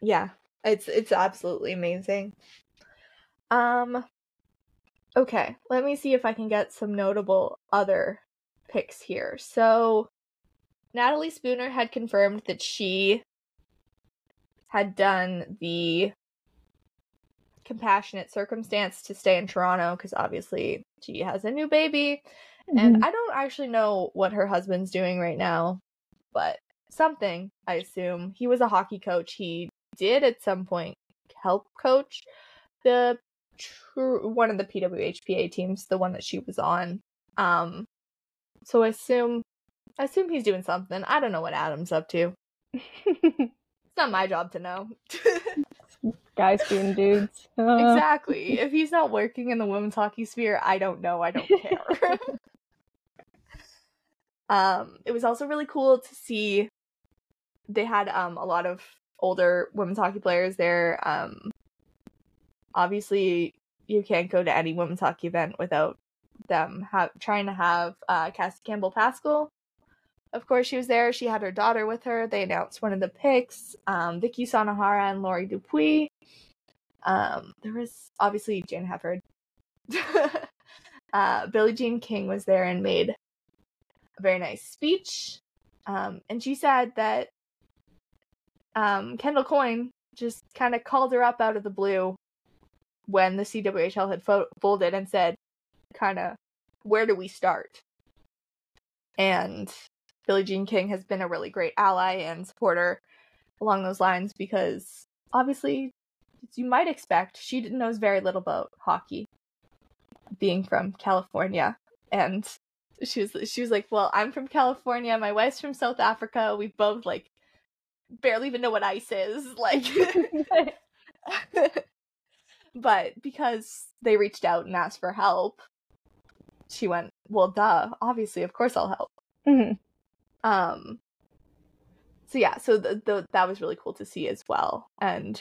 Yeah, it's it's absolutely amazing. Um okay, let me see if I can get some notable other picks here. So Natalie Spooner had confirmed that she had done the compassionate circumstance to stay in Toronto because obviously she has a new baby and I don't actually know what her husband's doing right now, but something, I assume. He was a hockey coach. He did at some point help coach the tr- one of the PWHPA teams, the one that she was on. Um so I assume I assume he's doing something. I don't know what Adam's up to. <laughs> It's not my job to know. <laughs> Guys being dudes. <laughs> Uh, exactly. If he's not working in the women's hockey sphere, I don't know. I don't care. um, it was also really cool to see they had um a lot of older women's hockey players there. Um, obviously, you can't go to any women's hockey event without them have trying to have uh, Cassie Campbell Pascall. Of course, she was there. She had her daughter with her. They announced one of the picks, um, Vicky Sunohara and Lori Dupuis. Um, there was obviously Jayna Hefford. <laughs> uh, Billie Jean King was there and made a very nice speech. Um, and she said that um, Kendall Coyne just kind of called her up out of the blue when the CWHL had fo- folded and said, kind of, where do we start? And Billie Jean King has been a really great ally and supporter along those lines because obviously, as you might expect, she knows very little about hockey, being from California. And she was she was like, "Well, I'm from California. My wife's from South Africa. We both like barely even know what ice is." <laughs> Like <laughs> <laughs> but because they reached out and asked for help, she went, "Well, duh, obviously, of course I'll help." mhm. Um so yeah, so the, the that was really cool to see as well. And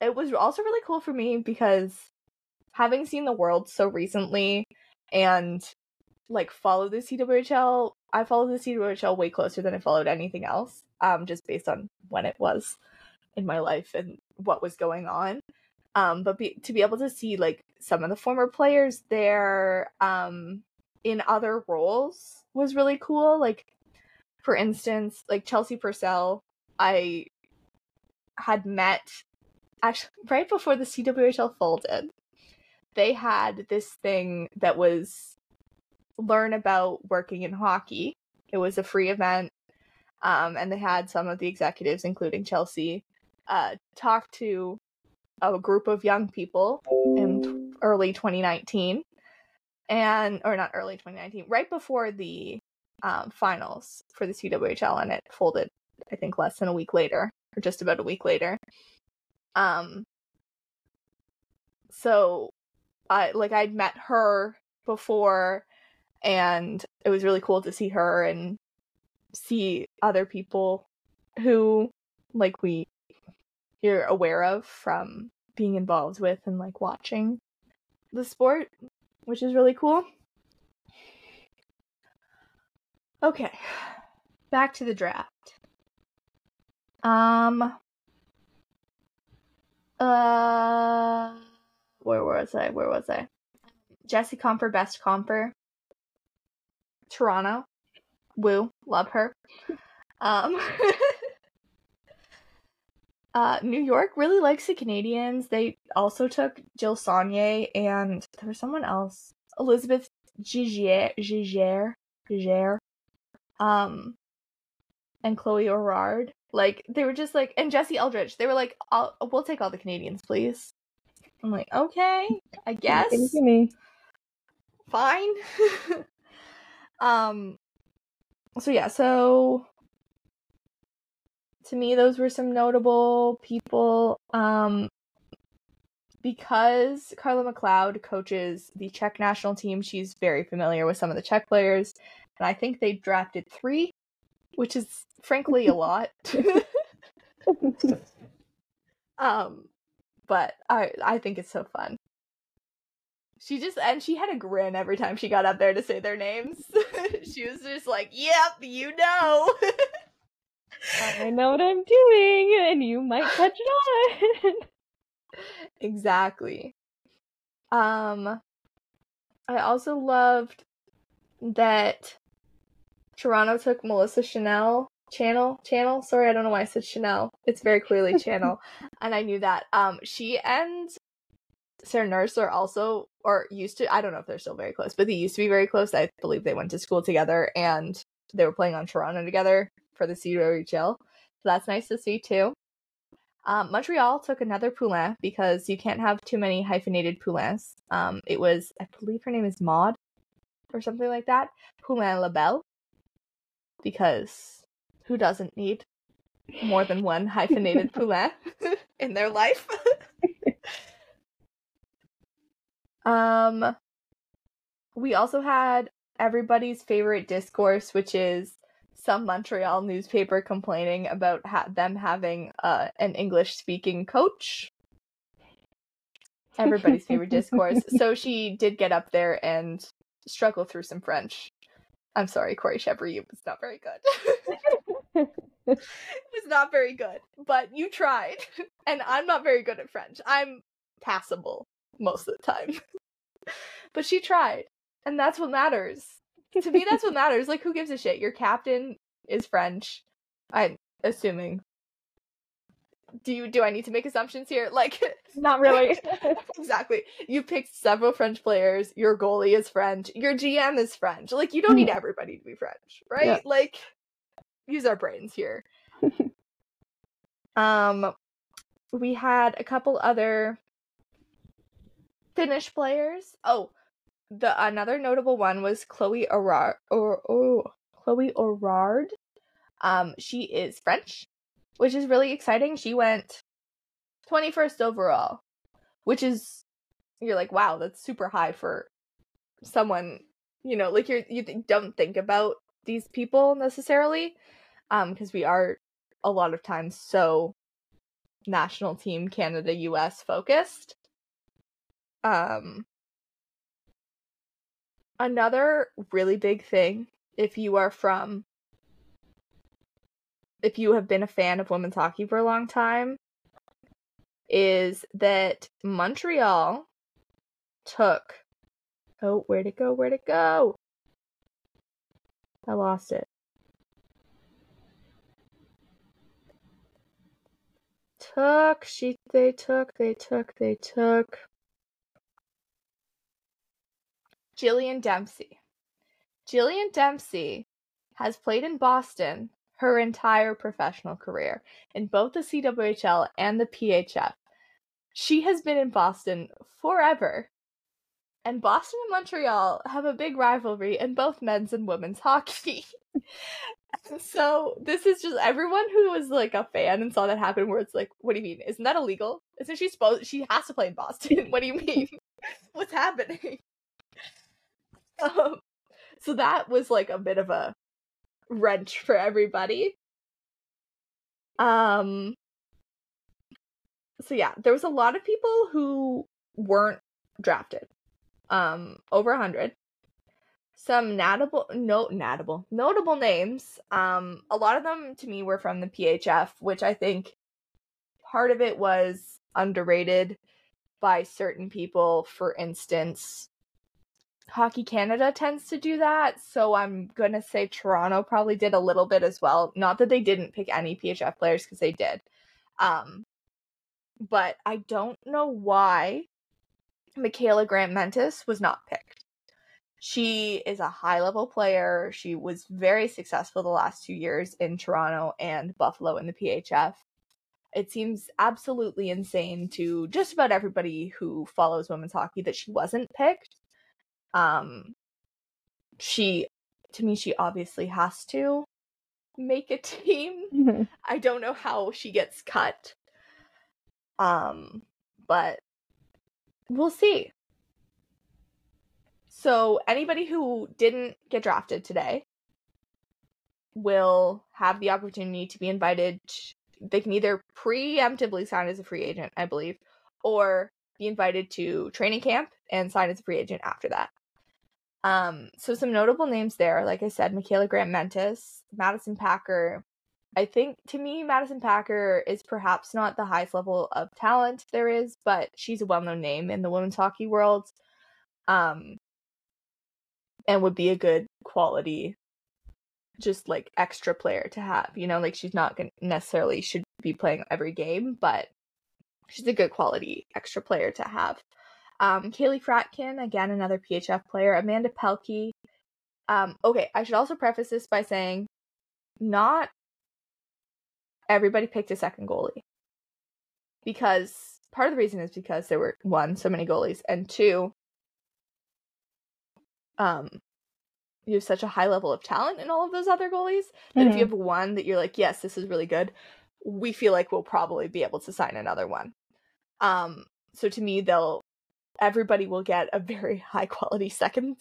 it was also really cool for me because having seen the world so recently and like follow the CWHL, I followed the CWHL way closer than I followed anything else. Um just based on when it was in my life and what was going on. Um but be, to be able to see like some of the former players there um in other roles was really cool. Like for instance, like Chelsea Purcell, I had met actually <laughs> right before the CWHL folded. They had this thing that was learn about working in hockey. It was a free event, um, and they had some of the executives, including Chelsea, uh, talk to a group of young people in t- early 2019, and or not early 2019, right before the um, finals for the CWHL, and it folded, I think, less than a week later, or just about a week later. Um, so I like I'd met her before, and it was really cool to see her and see other people who like we you're aware of from being involved with and like watching the sport, which is really cool. Okay, back to the draft. Um, uh, where was I? Where was I? Jesse Compher, best Compher. Toronto. Woo, love her. Um, <laughs> uh, New York really likes the Canadians. They also took Jill Saulnier and there was someone else, Elizabeth Giguère, Giguère, Giguère, um, and Chloe Aurard. Like they were just like, and Jesse Eldridge. They were like, I'll, "We'll take all the Canadians, please." I'm like, okay, I guess me. fine. <laughs> um so yeah, so to me those were some notable people um because Carla MacLeod coaches the Czech national team, she's very familiar with some of the Czech players and I think they drafted 3, which is frankly a <laughs> lot. <laughs> um but I I think it's so fun. She just and she had a grin every time she got up there to say their names. <laughs> she was just like, "Yep, you know." I know what I'm doing, and you might catch it on. exactly. Um I also loved that Toronto took Melissa Chanel channel channel sorry i don't know why i said chanel it's very clearly channel <laughs> and i knew that um she and sarah nurse are also or used to i don't know if they're still very close but they used to be very close i believe they went to school together and they were playing on toronto together for the CWHL. So that's nice to see too. Um, Montreal took another Poulin because you can't have too many hyphenated Poulins. Um, it was, I believe her name is Maude or something like that. Poulin Labelle. Because who doesn't need more than one hyphenated <laughs> Poulin <laughs> in their life? <laughs> um, we also had everybody's favorite discourse, which is some Montreal newspaper complaining about ha- them having uh, an English speaking coach. Everybody's favorite discourse. So she did get up there and struggle through some French. I'm sorry, Kori Cheverie, you was not very good. it <laughs> <laughs> was not very good, but you tried. <laughs> And I'm not very good at French. I'm passable most of the time. but she tried. And that's what matters to me that's what matters like who gives a shit your captain is french i'm assuming do you do i need to make assumptions here? <laughs> Like Not really. <laughs> exactly. You picked several french players. Your goalie is french. Your gm is french. Like you don't need everybody to be french right? Yeah. like use our brains here. <laughs> Um we had a couple other finnish players. Oh the another notable one was Chloe Aurard or oh Chloe Aurard. Um, she is French, which is really exciting. She went 21st overall, which is you're like, wow, that's super high for someone, you know, like you're you th- don't think about these people necessarily um because we are a lot of times so national team Canada US focused. Um another really big thing if you are from if you have been a fan of women's hockey for a long time is that Montreal took oh where'd it go? Where'd it go? I lost it. Took she they took they took they took. Jillian Dempsey. Jillian Dempsey has played in Boston her entire professional career in both the CWHL and the PHF. She has been in Boston forever. And Boston and Montreal have a big rivalry in both men's and women's <laughs> hockey. So this is just everyone who was like a fan and saw that happen where it's like, what do you mean? Isn't that illegal? Isn't she supposed she has to play in Boston? <laughs> what do you mean? <laughs> What's happening? Um, so that was like a bit of a wrench for everybody. Um so yeah, there was a lot of people who weren't drafted. Um over a 100. Some notable no notable notable names. Um a lot of them to me were from the PHF, which I think part of it was underrated by certain people. For instance, Hockey Canada tends to do that, so I'm gonna say Toronto probably did a little bit as well. Not that they didn't pick any PHF players because they did, um, but I don't know why Mikyla Grant Mentis was not picked. She is a high level player. She was very successful the last two years in Toronto and Buffalo in the PHF. It seems absolutely insane to just about everybody who follows women's hockey that she wasn't picked um she to me she obviously has to make a <laughs> team. Mhm. i don't know how she gets cut. Um but we'll see. So anybody who didn't get drafted today will have the opportunity to be invited. They can either preemptively sign as a free agent i believe or be invited to training camp and sign as a free agent after that um, so some notable names there, like I said, Mikyla Grant Mentis, Madison Packer. I think to me, Madison Packer is perhaps not the highest level of talent there is, but she's a well-known name in the women's hockey world. Um, and would be a good quality, just like extra player to have. You know, like she's not gonna necessarily should be playing every game, but she's a good quality extra player to have. Um, Kaleigh Fratkin, again, another PHF player. Amanda Pelkey. Um, okay, I should also preface this by saying not everybody picked a second goalie. Because part of the reason is because there were one, so many goalies, and two, um, you have such a high level of talent in all of those other goalies that if you Mhm. have one that you're like, yes, this is really good, we feel like we'll probably be able to sign another one. Um, so to me, they'll everybody will get a very <laughs> high quality second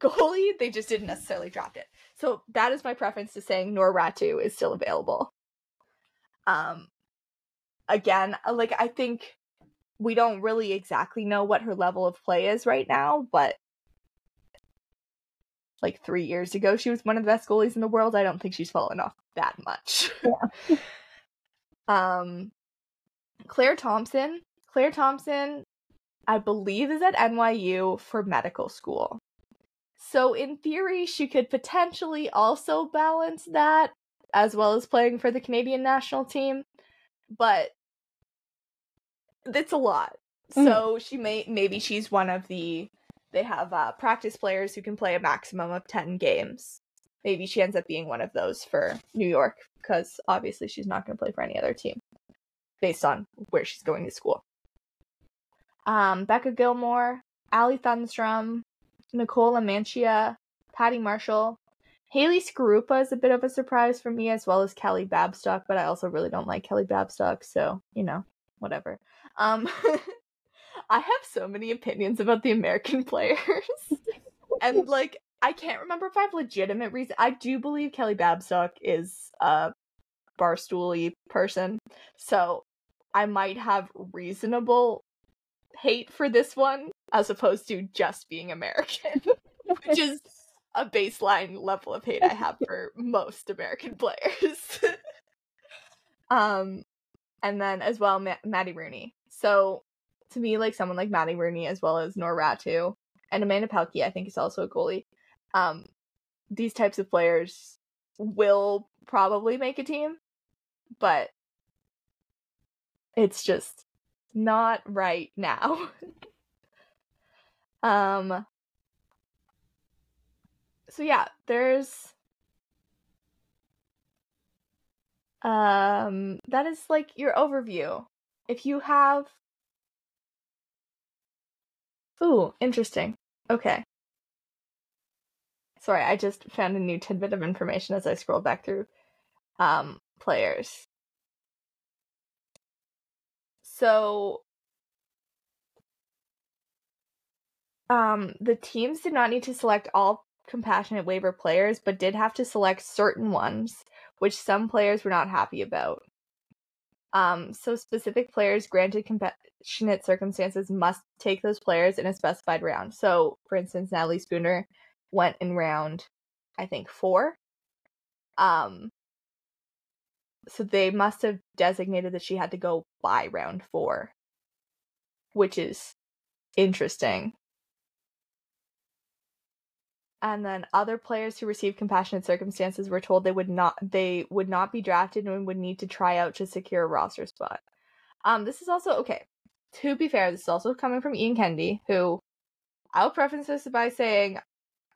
goalie. They just didn't necessarily draft it. So that is my preference to saying Noora Räty is still available. Um, again, uh, like I think we don't really exactly know what her level of play is right now, but like three years ago, she was one of the best goalies in the world. I don't think she's fallen off that much. Yeah. <laughs> um, Claire Thompson. Claire Thompson, I believe, is at NYU for medical school. So, in theory, she could potentially also balance that as well as playing for the Canadian national team. But it's a lot. So, she may, maybe she's one of the, they have uh, practice players who can play a maximum of 10 games. Maybe she ends up being one of those for New York because obviously she's not going to play for any other team based on where she's going to school. Um, Becca Gilmore, Allie Thunstrom, Nicola Mancia, Patty Marshall. Haley Skarupa is a bit of a surprise for me, as well as Kelly Babstock, but I also really don't like Kelly Babstock, so, you know, whatever. Um, <laughs> I have so many opinions about the American <laughs> players. and, <laughs> like, I can't remember if I have legitimate reason. I do believe Kelly Babstock is a barstooly person, so I might have reasonable hate for this one as opposed to just being American, <laughs> which is a baseline level of hate I have <laughs> for most American players. <laughs> um, and then as well, Ma- Maddie Rooney. So to me, like someone like Maddie Rooney as well as Noora Räty and Amanda Pelkey, I think is also a goalie. Um, these types of players will probably make a team, but it's just not right now. <laughs> um so yeah, there's um that is like your overview. If you have Ooh, interesting. Okay. Sorry, I just found a new tidbit of information as I scrolled back through um players. So um the teams did not need to select all compassionate waiver players but did have to select certain ones which some players were not happy about. Um so specific players granted compassionate circumstances must take those players in a specified round. So for instance Natalie Spooner went in round I think 4. Um so they must have designated that she had to go by round four, which is interesting. And then other players who received compassionate circumstances were told they would not they would not be drafted and would need to try out to secure a roster spot. Um, this is also okay. To be fair, this is also coming from Ian Kennedy, who I'll preface this by saying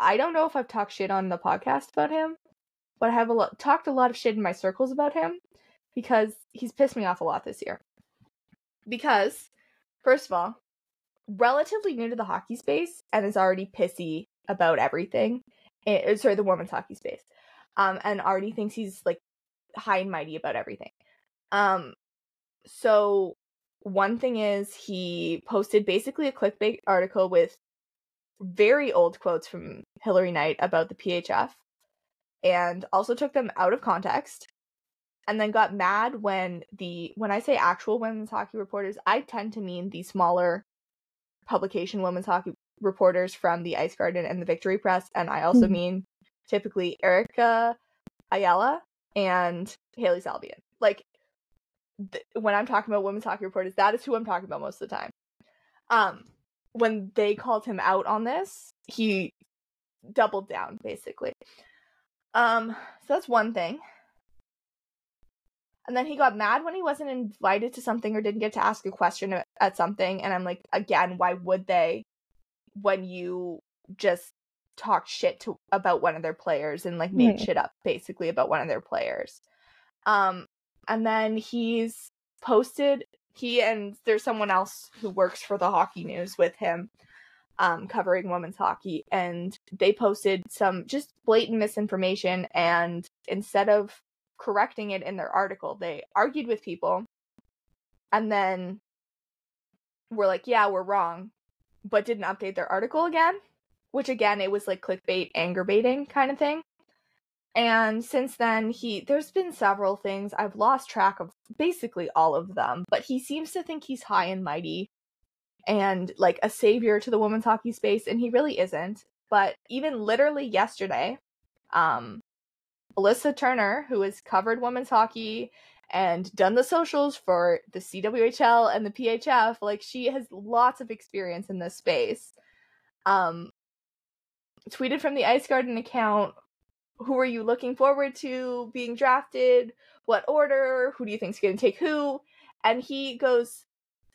I don't know if I've talked shit on the podcast about him, but I have a lot talked a lot of shit in my circles about him because he's pissed me off a lot this year. Because, first of all, relatively new to the hockey space and is already pissy about everything. It, sorry, the women's hockey space. Um, and already thinks he's like high and mighty about everything. Um, so one thing is he posted basically a clickbait article with very old quotes from Hilary Knight about the PHF and also took them out of context and then got mad when the when I say actual women's hockey reporters, I tend to mean the smaller publication women's hockey reporters from the Ice Garden and the Victory Press, and I also Mhm. mean typically Erica Ayala and Hailey Salvian. Like th- when I'm talking about women's hockey reporters, that is who I'm talking about most of the time. Um, when they called him out on this, he doubled down basically. Um, so that's one thing. And then he got mad when he wasn't invited to something or didn't get to ask a question at- something. And I'm like, again, why would they when you just talked shit to about one of their players and like made Mhm. shit up basically about one of their players? Um and then he's posted he and there's someone else who works for the hockey news with him um, covering women's hockey and they posted some just blatant misinformation and instead of correcting it in their article they argued with people and then were like yeah we're wrong but didn't update their article again which again it was like clickbait anger baiting kind of thing. And since then he there's been several things. I've lost track of basically all of them but he seems to think he's high and mighty and like a savior to the women's hockey space and he really isn't. But even literally yesterday um alyssa turner who has covered women's hockey and done the socials for the cwhl and the phf like she has lots of experience in this space. Um tweeted from the ice garden account who are you looking forward to being drafted? What order? Who do you think's going to take who? And he goes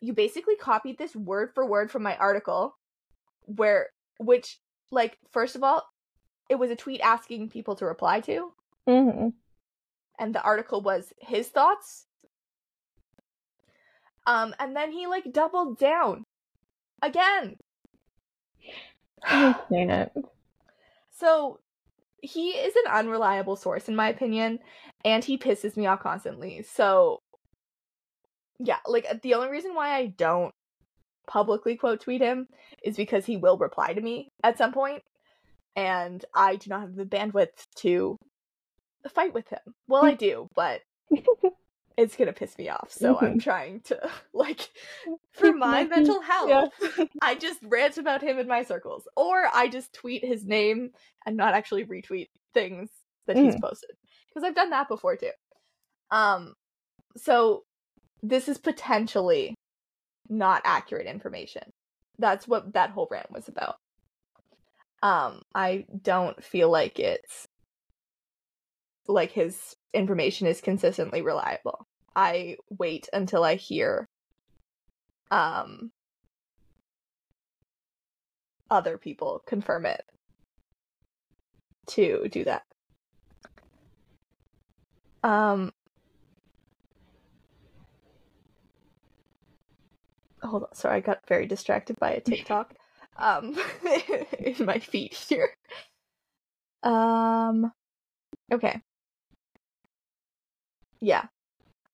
you basically copied this word for word from my article where which like first of all it was a tweet asking people to reply to Mm-hmm. and the article was his thoughts um and then he like doubled down again <sighs> I can't. so he is an unreliable source in my opinion and he pisses me off constantly so yeah like the only reason why i don't publicly quote tweet him is because he will reply to me at some point and i do not have the bandwidth to fight with him. Well i <laughs> do but <laughs> it's gonna piss me off so i'm <laughs> trying to like for my mental health yeah. i just rant about him in my circles or i just tweet his name and not actually retweet things that he's posted because i've done that before too. Um so this is potentially not accurate information. That's what that whole rant was about. Um i don't feel like it's like his information is consistently reliable. I wait until i hear um other people confirm it to do that. Um hold on sorry i got very distracted by a tiktok <laughs> um <laughs> in my feed here. Um okay. Yeah.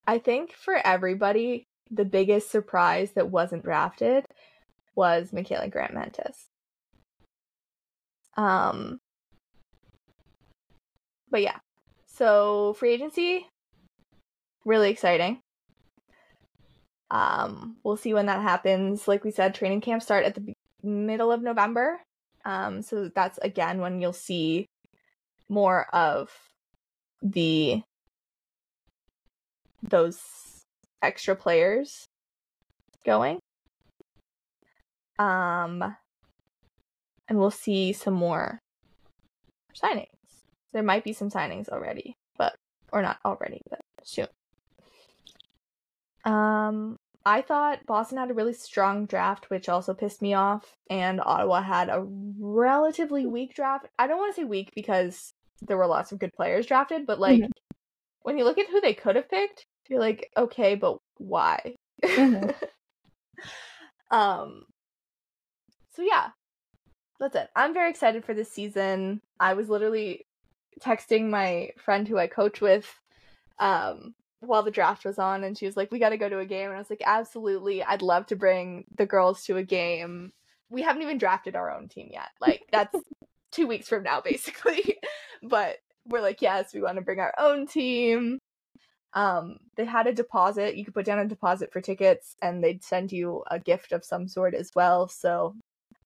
I think for everybody the biggest surprise that wasn't drafted was Mikyla grant mentis um but yeah. So free agency really exciting um we'll see when that happens. Like we said training camp start at the middle of november. Um so that's again when you'll see more of the those extra players going. Um and we'll see some more signings. There might be some signings already but or not already but soon. Um I thought Boston had a really strong draft, which also pissed me off, and Ottawa had a relatively weak draft. I don't want to say weak because there were lots of good players drafted, but like Mhm. when you look at who they could have picked, you're like, okay, but why? Mhm. <laughs> um so yeah. That's it. I'm very excited for this season. I was literally texting my friend who I coach with um while the draft was on and she was like, We gotta go to a game and I was like, Absolutely, I'd love to bring the girls to a game. We haven't even drafted our own team yet. Like <laughs> that's two weeks from now, basically. <laughs> but we're like, yes, we want to bring our own team. Um, they had a deposit. You could put down a deposit for tickets and they'd send you a gift of some sort as well. So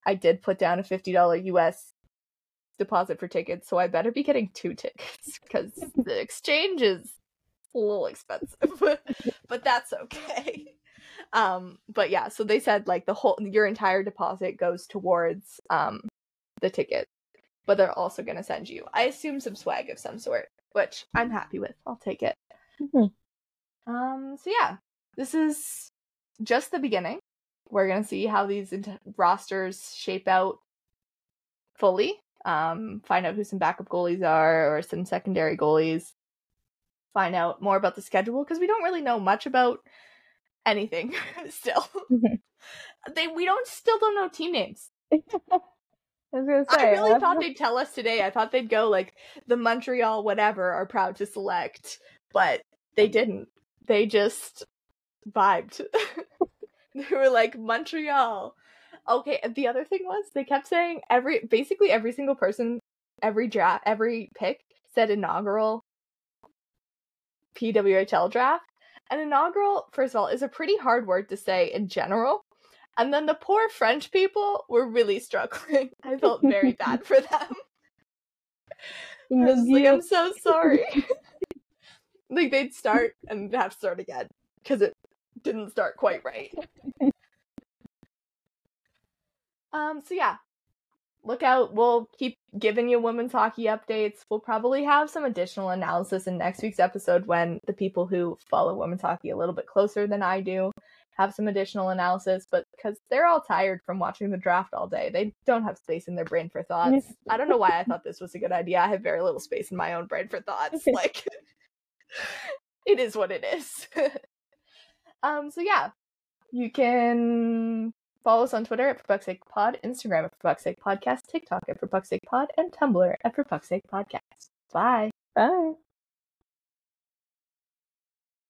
I did put down a $50 US deposit for tickets. So I better be getting two tickets <laughs> because the exchange is a little expensive, <laughs> but that's okay. <laughs> Um, but yeah, so they said like the whole, your entire deposit goes towards, um, the ticket, but they're also going to send you, I assume, some swag of some sort, which I'm happy with. I'll take it. Mhm. Um, so yeah, this is just the beginning. We're gonna see how these int- rosters shape out fully. Um, find out who some backup goalies are or some secondary goalies. Find out more about the schedule because we don't really know much about anything <laughs> still. Mm-hmm. they we don't still don't know team names. <laughs> I was gonna say, I really thought they'd tell us today. I thought they'd go like the Montreal whatever are proud to select, but they didn't. They just vibed. <laughs> they were like Montreal. Okay, and the other thing was they kept saying every basically every single person, every draft, every pick said inaugural PWHL draft. And inaugural, first of all, is a pretty hard word to say in general. And then the poor French people were really struggling. <laughs> I felt very <laughs> bad for them. I was like, I'm so <laughs> sorry. like they'd start and have to start again because it didn't start quite right. um. So yeah, look out. We'll keep giving you women's hockey updates. We'll probably have some additional analysis in next week's episode when the people who follow women's hockey a little bit closer than I do have some additional analysis, but because they're all tired from watching the draft all day, they don't have space in their brain for thoughts. <laughs> I don't know why I thought this was a good idea. I have very little space in my own brain for thoughts. <laughs> Like, <laughs> it is what it is. um. So yeah, you can follow us on Twitter at For Pod, Instagram at For Podcast, TikTok at For Pod, and Tumblr at For Podcast. Bye. Bye.